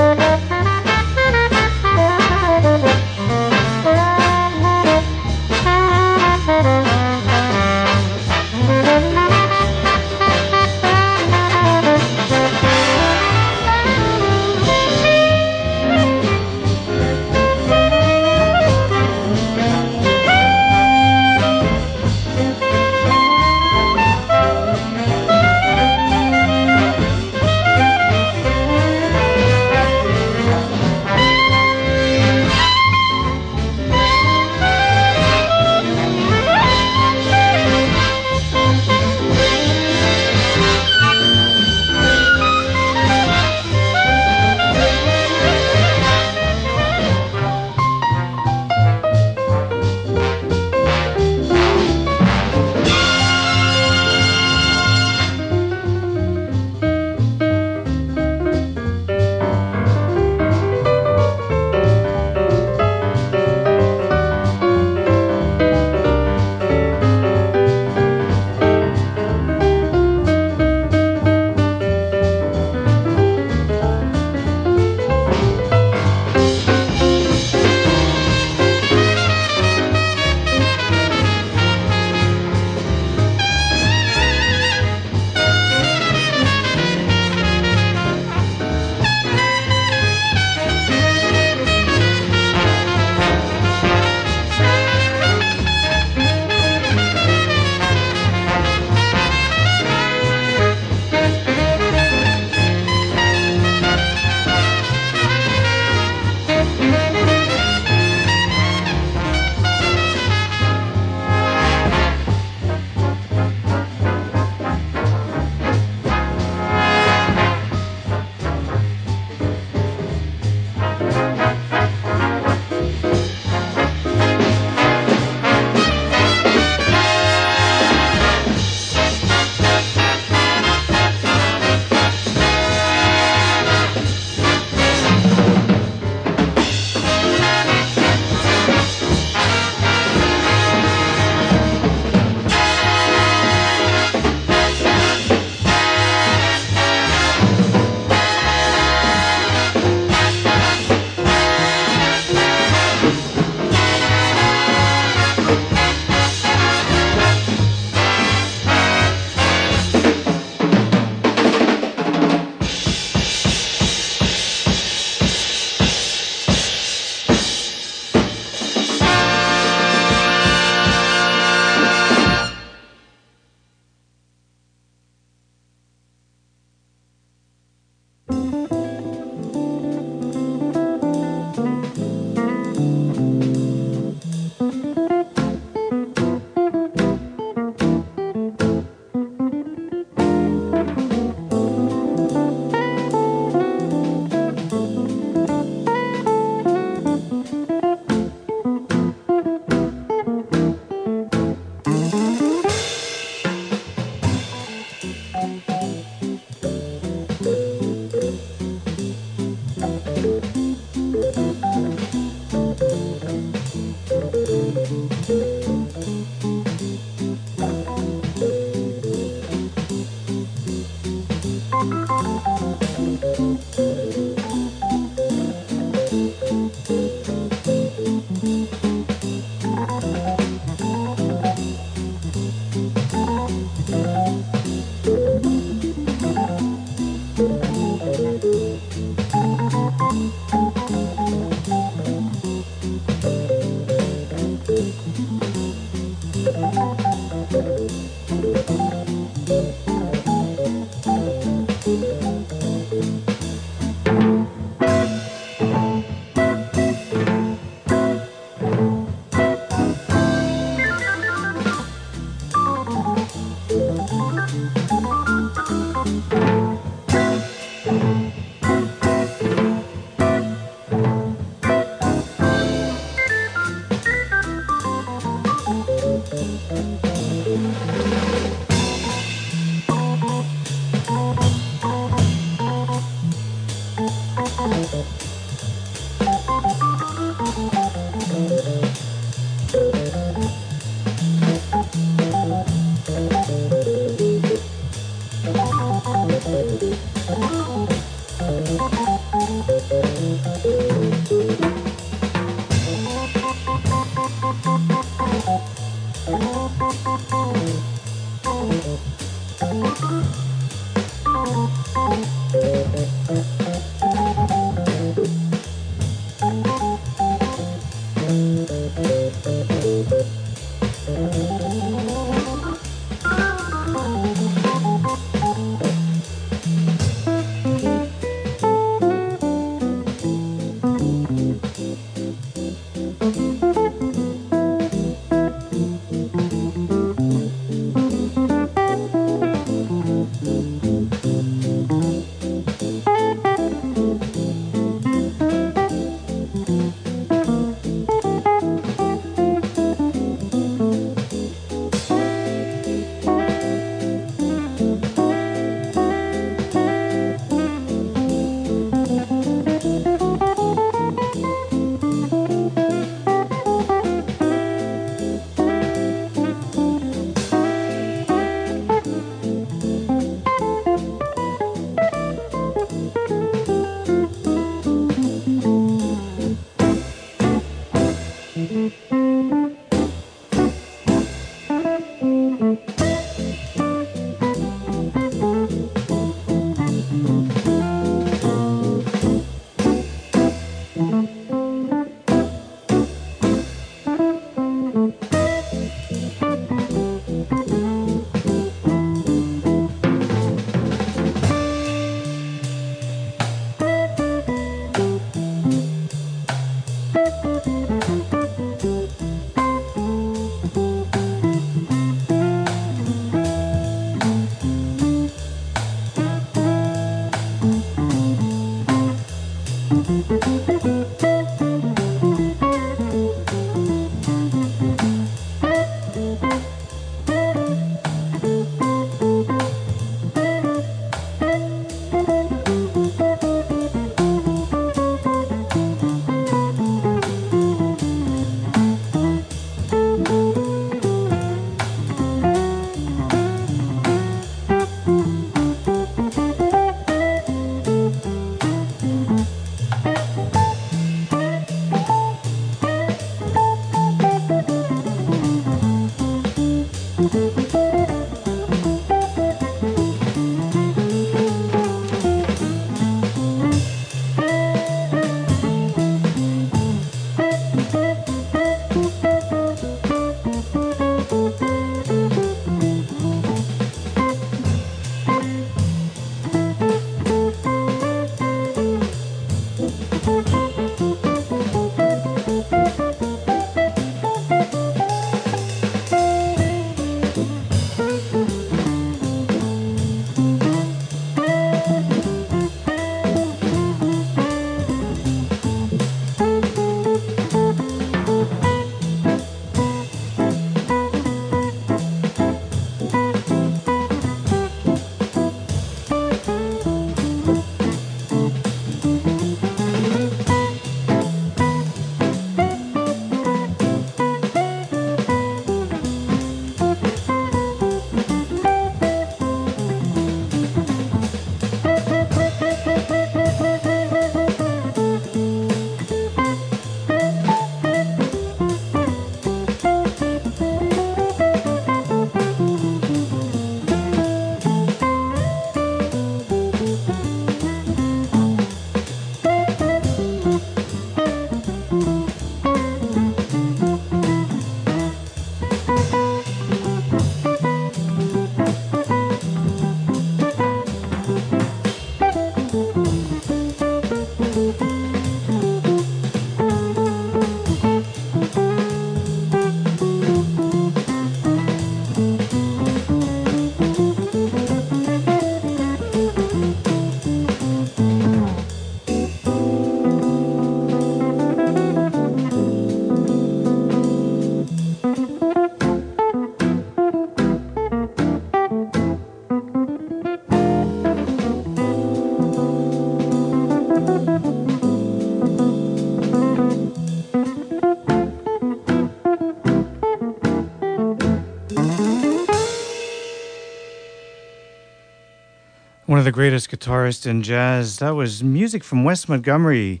Of the greatest guitarists in jazz. That was music from Wes Montgomery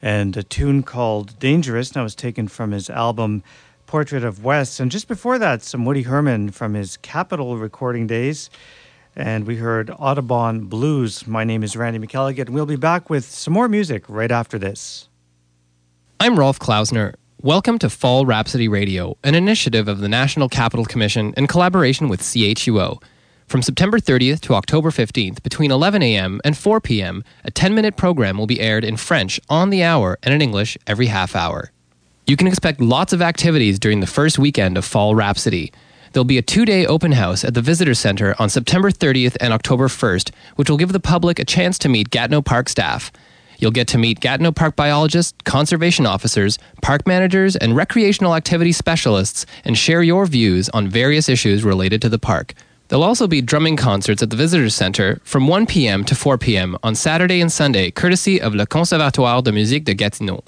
and a tune called Dangerous. That was taken from his album Portrait of Wes. And just before that, some Woody Herman from his Capitol recording days. And we heard Audubon Blues. My name is Randy McElligott, and we'll be back with some more music right after this. I'm Rolf Klausner. Welcome to Fall Rhapsody Radio, an initiative of the National Capital Commission in collaboration with CHUO. From September 30th to October 15th, between 11 a.m. and 4 p.m., a 10 minute program will be aired in French on the hour and in English every half hour. You can expect lots of activities during the first weekend of Fall Rhapsody. There'll be a two day open house at the Visitor Center on September 30th and October 1st, which will give the public a chance to meet Gatineau Park staff. You'll get to meet Gatineau Park biologists, conservation officers, park managers, and recreational activity specialists and share your views on various issues related to the park. There'll also be drumming concerts at the Visitors Center from 1 p.m. to 4 p.m. on Saturday and Sunday, courtesy of Le Conservatoire de Musique de Gatineau.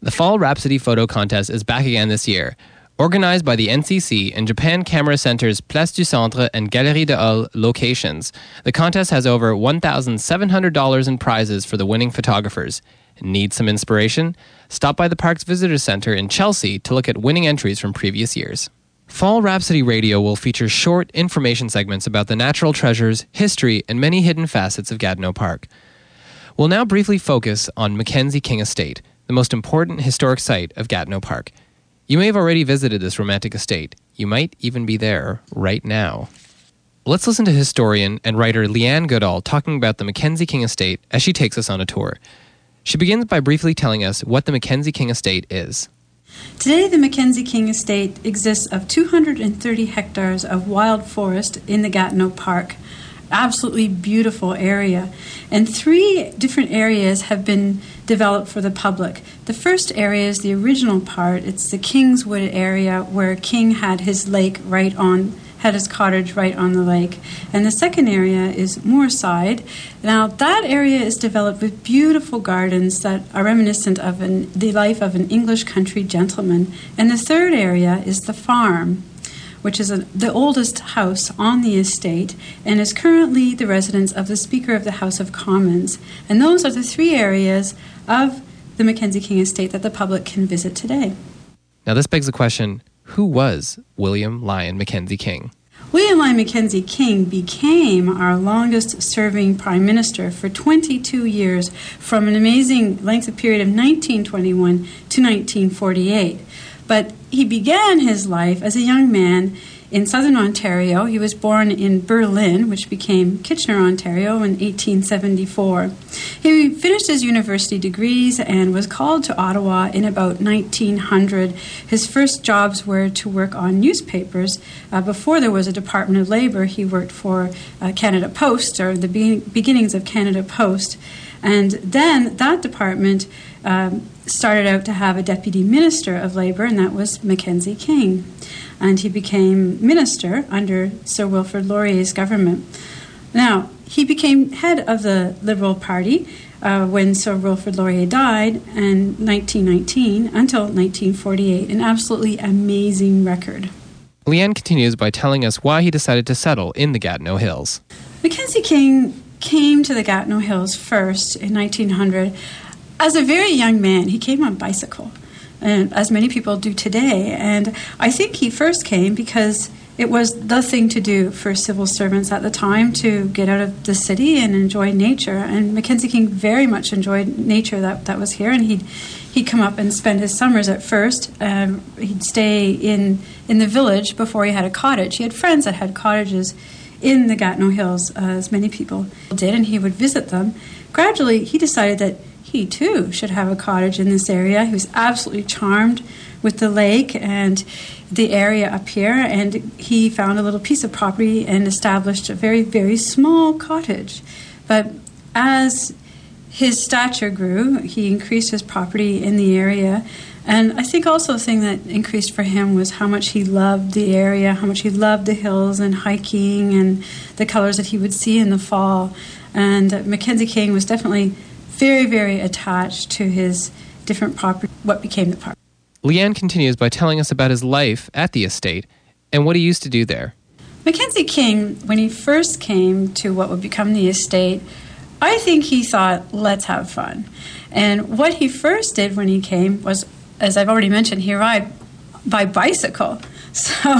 The Fall Rhapsody Photo Contest is back again this year. Organized by the NCC and Japan Camera Center's Place du Centre and Galerie de Hull locations, the contest has over $1,700 in prizes for the winning photographers. Need some inspiration? Stop by the park's visitor center in Chelsea to look at winning entries from previous years. Fall Rhapsody Radio will feature short information segments about the natural treasures, history, and many hidden facets of Gatineau Park. We'll now briefly focus on Mackenzie King Estate the most important historic site of Gatineau Park. You may have already visited this romantic estate. You might even be there right now. Let's listen to historian and writer Leanne Goodall talking about the Mackenzie King Estate as she takes us on a tour. She begins by briefly telling us what the Mackenzie King Estate is. Today, the Mackenzie King Estate exists of 230 hectares of wild forest in the Gatineau Park. Absolutely beautiful area. And three different areas have been developed for the public. The first area is the original part. It's the Kingswood area where King had his lake right on had his cottage right on the lake. And the second area is Moorside. Now, that area is developed with beautiful gardens that are reminiscent of an, the life of an English country gentleman. And the third area is the farm which is a, the oldest house on the estate and is currently the residence of the Speaker of the House of Commons. And those are the three areas of the Mackenzie King estate that the public can visit today. Now, this begs the question who was William Lyon Mackenzie King? William Lyon Mackenzie King became our longest serving prime minister for 22 years from an amazing length of period of 1921 to 1948. But he began his life as a young man in southern Ontario. He was born in Berlin, which became Kitchener, Ontario, in 1874. He finished his university degrees and was called to Ottawa in about 1900. His first jobs were to work on newspapers. Uh, before there was a Department of Labor, he worked for uh, Canada Post, or the be- beginnings of Canada Post. And then that department um, started out to have a deputy minister of labor, and that was Mackenzie King. And he became minister under Sir Wilfrid Laurier's government. Now, he became head of the Liberal Party uh, when Sir Wilfrid Laurier died in 1919 until 1948, an absolutely amazing record. Leanne continues by telling us why he decided to settle in the Gatineau Hills. Mackenzie King came to the Gatineau Hills first in 1900 as a very young man, he came on bicycle, and as many people do today. And I think he first came because it was the thing to do for civil servants at the time to get out of the city and enjoy nature. And Mackenzie King very much enjoyed nature that, that was here, and he'd he'd come up and spend his summers at first. Um, he'd stay in in the village before he had a cottage. He had friends that had cottages in the Gatineau Hills, uh, as many people did, and he would visit them. Gradually, he decided that he too should have a cottage in this area. He was absolutely charmed with the lake and the area up here, and he found a little piece of property and established a very, very small cottage. But as his stature grew, he increased his property in the area. And I think also the thing that increased for him was how much he loved the area, how much he loved the hills and hiking and the colors that he would see in the fall. And Mackenzie King was definitely very, very attached to his different property, what became the park. Leanne continues by telling us about his life at the estate and what he used to do there. Mackenzie King, when he first came to what would become the estate, I think he thought, let's have fun. And what he first did when he came was, as I've already mentioned, he arrived by bicycle. So,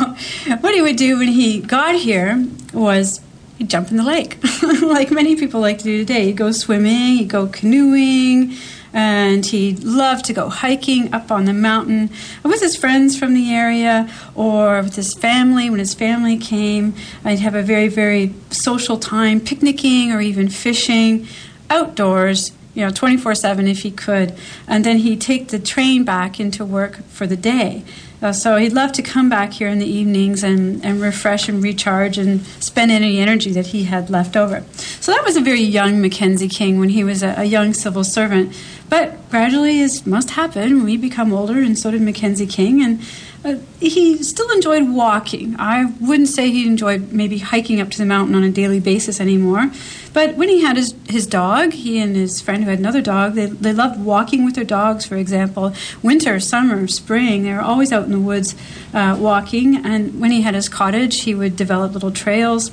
what he would do when he got here was jump in the lake, like many people like to do today. He'd go swimming, he'd go canoeing, and he loved to go hiking up on the mountain with his friends from the area or with his family. When his family came, I'd have a very, very social time, picnicking or even fishing outdoors. You know, 24 7 if he could. And then he'd take the train back into work for the day. Uh, so he'd love to come back here in the evenings and, and refresh and recharge and spend any energy that he had left over. So that was a very young Mackenzie King when he was a, a young civil servant. But gradually, as must happen, we become older, and so did Mackenzie King. And uh, he still enjoyed walking. I wouldn't say he enjoyed maybe hiking up to the mountain on a daily basis anymore. But when he had his, his dog, he and his friend who had another dog, they, they loved walking with their dogs, for example. Winter, summer, spring, they were always out in the woods uh, walking. And when he had his cottage, he would develop little trails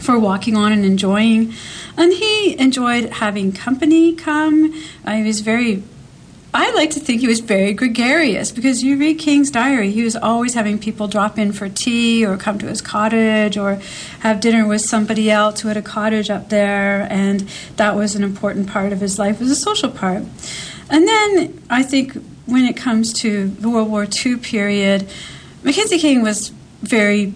for walking on and enjoying. And he enjoyed having company come. Uh, he was very I like to think he was very gregarious because you read King's diary, he was always having people drop in for tea or come to his cottage or have dinner with somebody else who had a cottage up there, and that was an important part of his life, was a social part. And then I think when it comes to the World War II period, Mackenzie King was very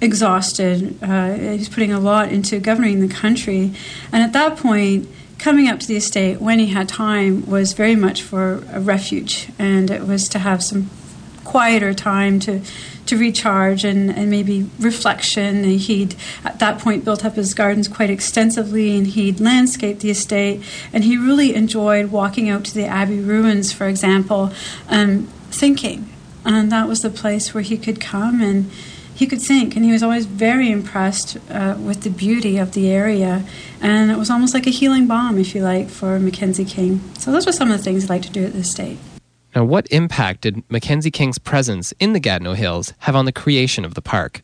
exhausted. Uh, he's putting a lot into governing the country, and at that point coming up to the estate when he had time was very much for a refuge, and it was to have some quieter time to to recharge and, and maybe reflection. And he'd at that point built up his gardens quite extensively, and he'd landscaped the estate, and he really enjoyed walking out to the abbey ruins, for example, and thinking. And that was the place where he could come and he could think, and he was always very impressed uh, with the beauty of the area. And it was almost like a healing balm, if you like, for Mackenzie King. So those were some of the things he liked to do at this state. Now, what impact did Mackenzie King's presence in the Gatineau Hills have on the creation of the park?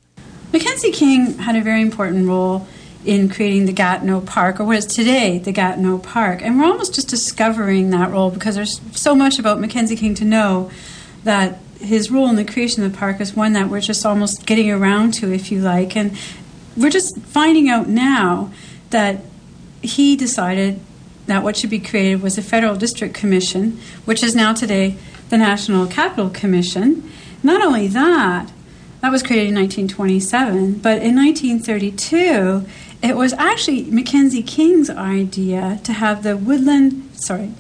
Mackenzie King had a very important role in creating the Gatineau Park, or what is today the Gatineau Park. And we're almost just discovering that role because there's so much about Mackenzie King to know that his role in the creation of the park is one that we're just almost getting around to, if you like. And we're just finding out now that he decided that what should be created was a federal district commission, which is now today the National Capital Commission. Not only that, that was created in 1927, but in 1932, it was actually Mackenzie King's idea to have the woodland, sorry,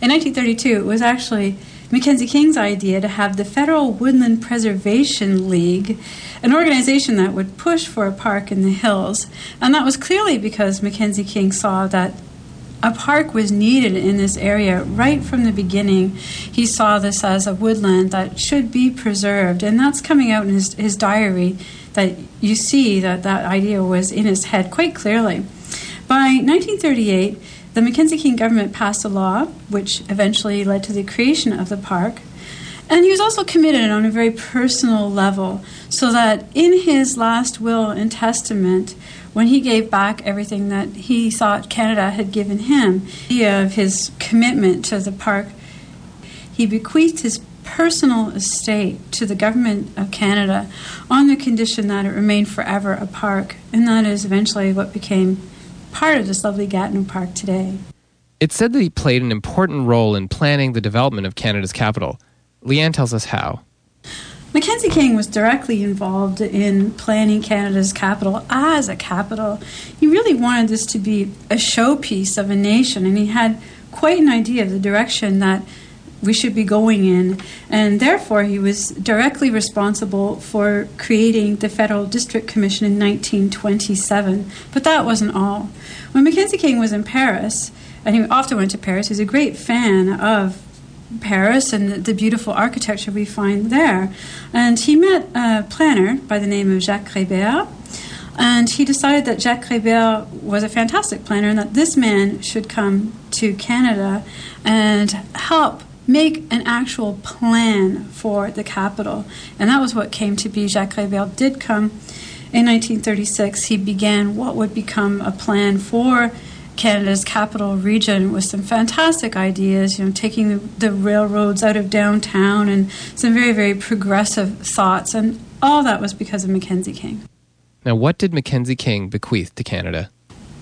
in 1932, it was actually Mackenzie King's idea to have the Federal Woodland Preservation League, an organization that would push for a park in the hills. And that was clearly because Mackenzie King saw that a park was needed in this area right from the beginning. He saw this as a woodland that should be preserved, and that's coming out in his, his diary that you see that that idea was in his head quite clearly. By 1938, the Mackenzie King government passed a law which eventually led to the creation of the park. And he was also committed on a very personal level, so that in his last will and testament, when he gave back everything that he thought Canada had given him, of his commitment to the park, he bequeathed his personal estate to the government of Canada on the condition that it remained forever a park, and that is eventually what became part of this lovely Gatineau Park today. It's said that he played an important role in planning the development of Canada's capital. Leanne tells us how. Mackenzie King was directly involved in planning Canada's capital as a capital. He really wanted this to be a showpiece of a nation, and he had quite an idea of the direction that we should be going in. And therefore, he was directly responsible for creating the Federal District Commission in 1927. But that wasn't all. When Mackenzie King was in Paris, and he often went to Paris, he was a great fan of Paris and the beautiful architecture we find there. And he met a planner by the name of Jacques Gréber. And he decided that Jacques Gréber was a fantastic planner and that this man should come to Canada and help make an actual plan for the capital. And that was what came to be. Jacques Gréber did come. in 1936, he began what would become a plan for Canada's capital region with some fantastic ideas, you know, taking the, the, railroads out of downtown and some very, very progressive thoughts. And all that was because of Mackenzie King. Now, what did Mackenzie King bequeath to Canada?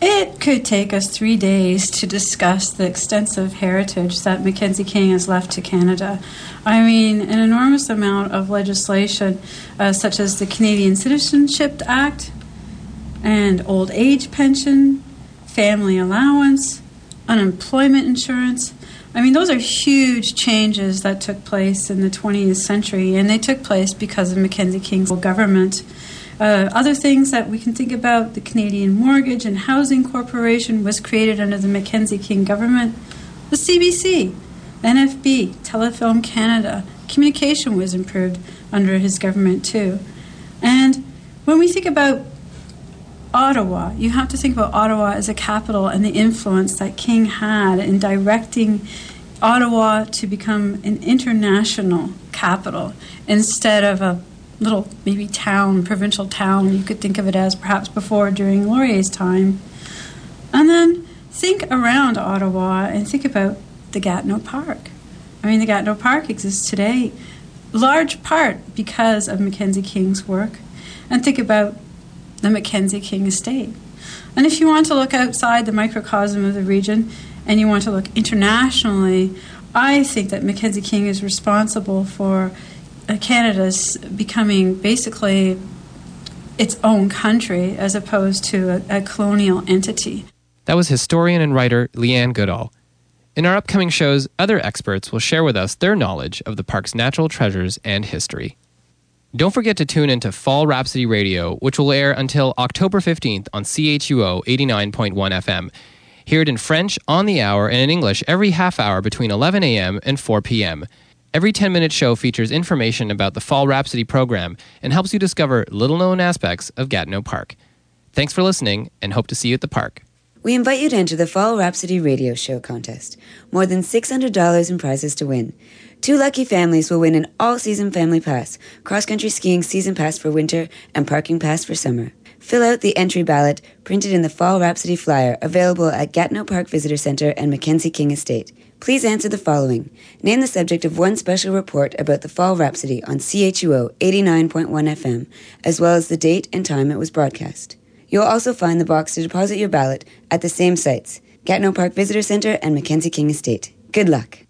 It could take us three days to discuss the extensive heritage that Mackenzie King has left to Canada. I mean, an enormous amount of legislation, uh, such as the Canadian Citizenship Act and old age pension, family allowance, unemployment insurance. I mean, those are huge changes that took place in the 20th century, and they took place because of Mackenzie King's government. Uh, other things that we can think about the Canadian Mortgage and Housing Corporation was created under the Mackenzie King government. The CBC, NFB, Telefilm Canada, communication was improved under his government too. And when we think about Ottawa, you have to think about Ottawa as a capital and the influence that King had in directing Ottawa to become an international capital instead of a little maybe town, provincial town, you could think of it as perhaps before during Laurier's time. And then think around Ottawa and think about the Gatineau Park. I mean, the Gatineau Park exists today, large part because of Mackenzie King's work. And think about the Mackenzie King estate. And if you want to look outside the microcosm of the region and you want to look internationally, I think that Mackenzie King is responsible for Uh, Canada's becoming basically its own country as opposed to a, a colonial entity. That was historian and writer Leanne Goodall. In our upcoming shows, other experts will share with us their knowledge of the park's natural treasures and history. Don't forget to tune into Fall Rhapsody Radio, which will air until October 15th on CHUO 89.1 FM. Hear it in French on the hour and in English every half hour between 11 a.m. and 4 p.m. Every 10 minute show features information about the Fall Rhapsody program and helps you discover little known aspects of Gatineau Park. Thanks for listening and hope to see you at the park. We invite you to enter the Fall Rhapsody Radio Show contest. More than $600 in prizes to win. Two lucky families will win an all season family pass, cross country skiing season pass for winter, and parking pass for summer. Fill out the entry ballot printed in the Fall Rhapsody flyer available at Gatineau Park Visitor Center and Mackenzie King Estate. Please answer the following. Name the subject of one special report about the Fall Rhapsody on CHUO 89.1 FM, as well as the date and time it was broadcast. You'll also find the box to deposit your ballot at the same sites Gatineau Park Visitor Center and Mackenzie King Estate. Good luck.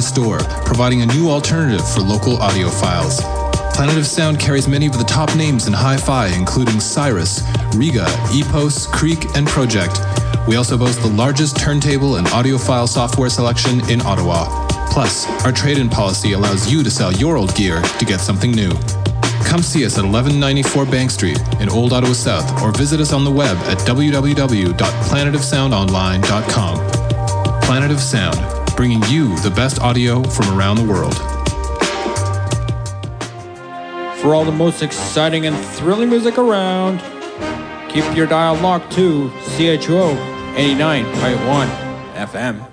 Fi store, providing a new alternative for local audiophiles. Planet of Sound carries many of the top names in hi fi, including Cyrus, Rega, Epos, Creek, and Pro-Ject. We also boast the largest turntable and audiophile software selection in Ottawa. Plus, our trade in policy allows you to sell your old gear to get something new. Come see us at 1194 Bank Street in Old Ottawa South or visit us on the web at www.planetofsoundonline.com. Planet of Sound, bringing you the best audio from around the world. For all the most exciting and thrilling music around, keep your dial locked to CHUO 89.1 FM.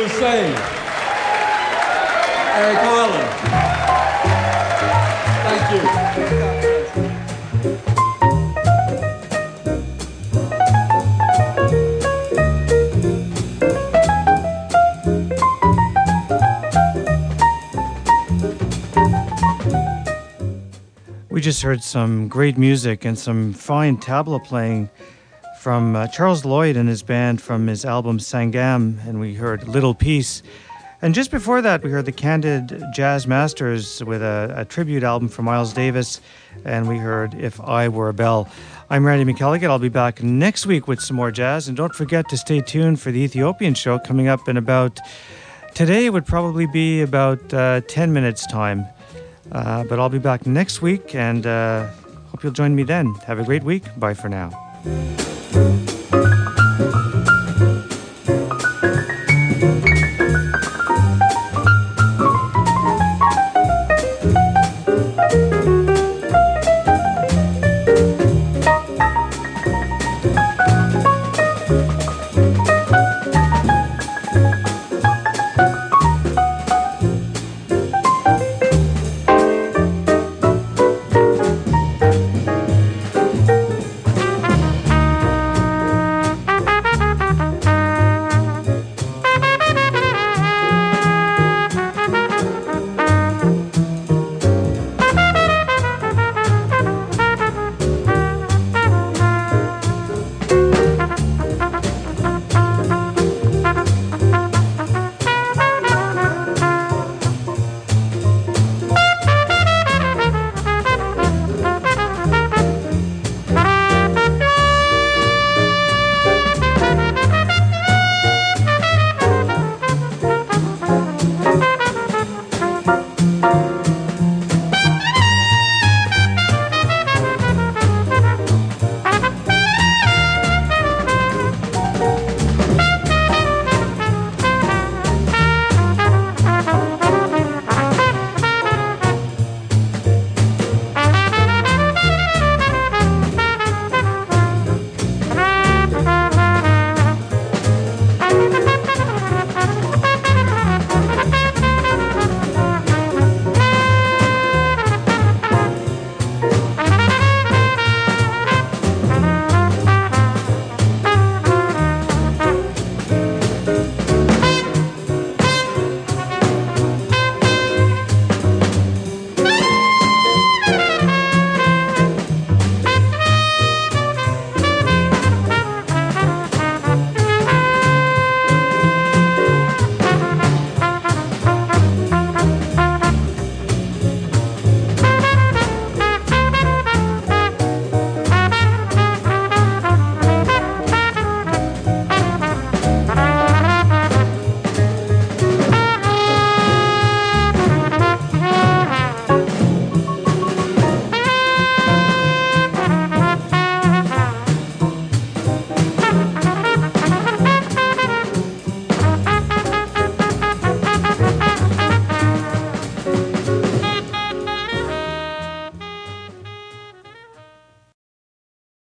Zakir Hussain, Eric Harland. We just heard some great music and some fine tabla playing from uh, Charles Lloyd and his band from his album Sangam, and we heard Little Peace. And just before that, we heard the Candid Jazz Masters with a, a tribute album for Miles Davis, and we heard If I Were a Bell. I'm Randy McElligott. I'll be back next week with some more jazz, and don't forget to stay tuned for the Ethiopian show coming up in about today would probably be about uh, 10 minutes time. Uh, but I'll be back next week and uh, hope you'll join me then. Have a great week. Bye for now. Thank you.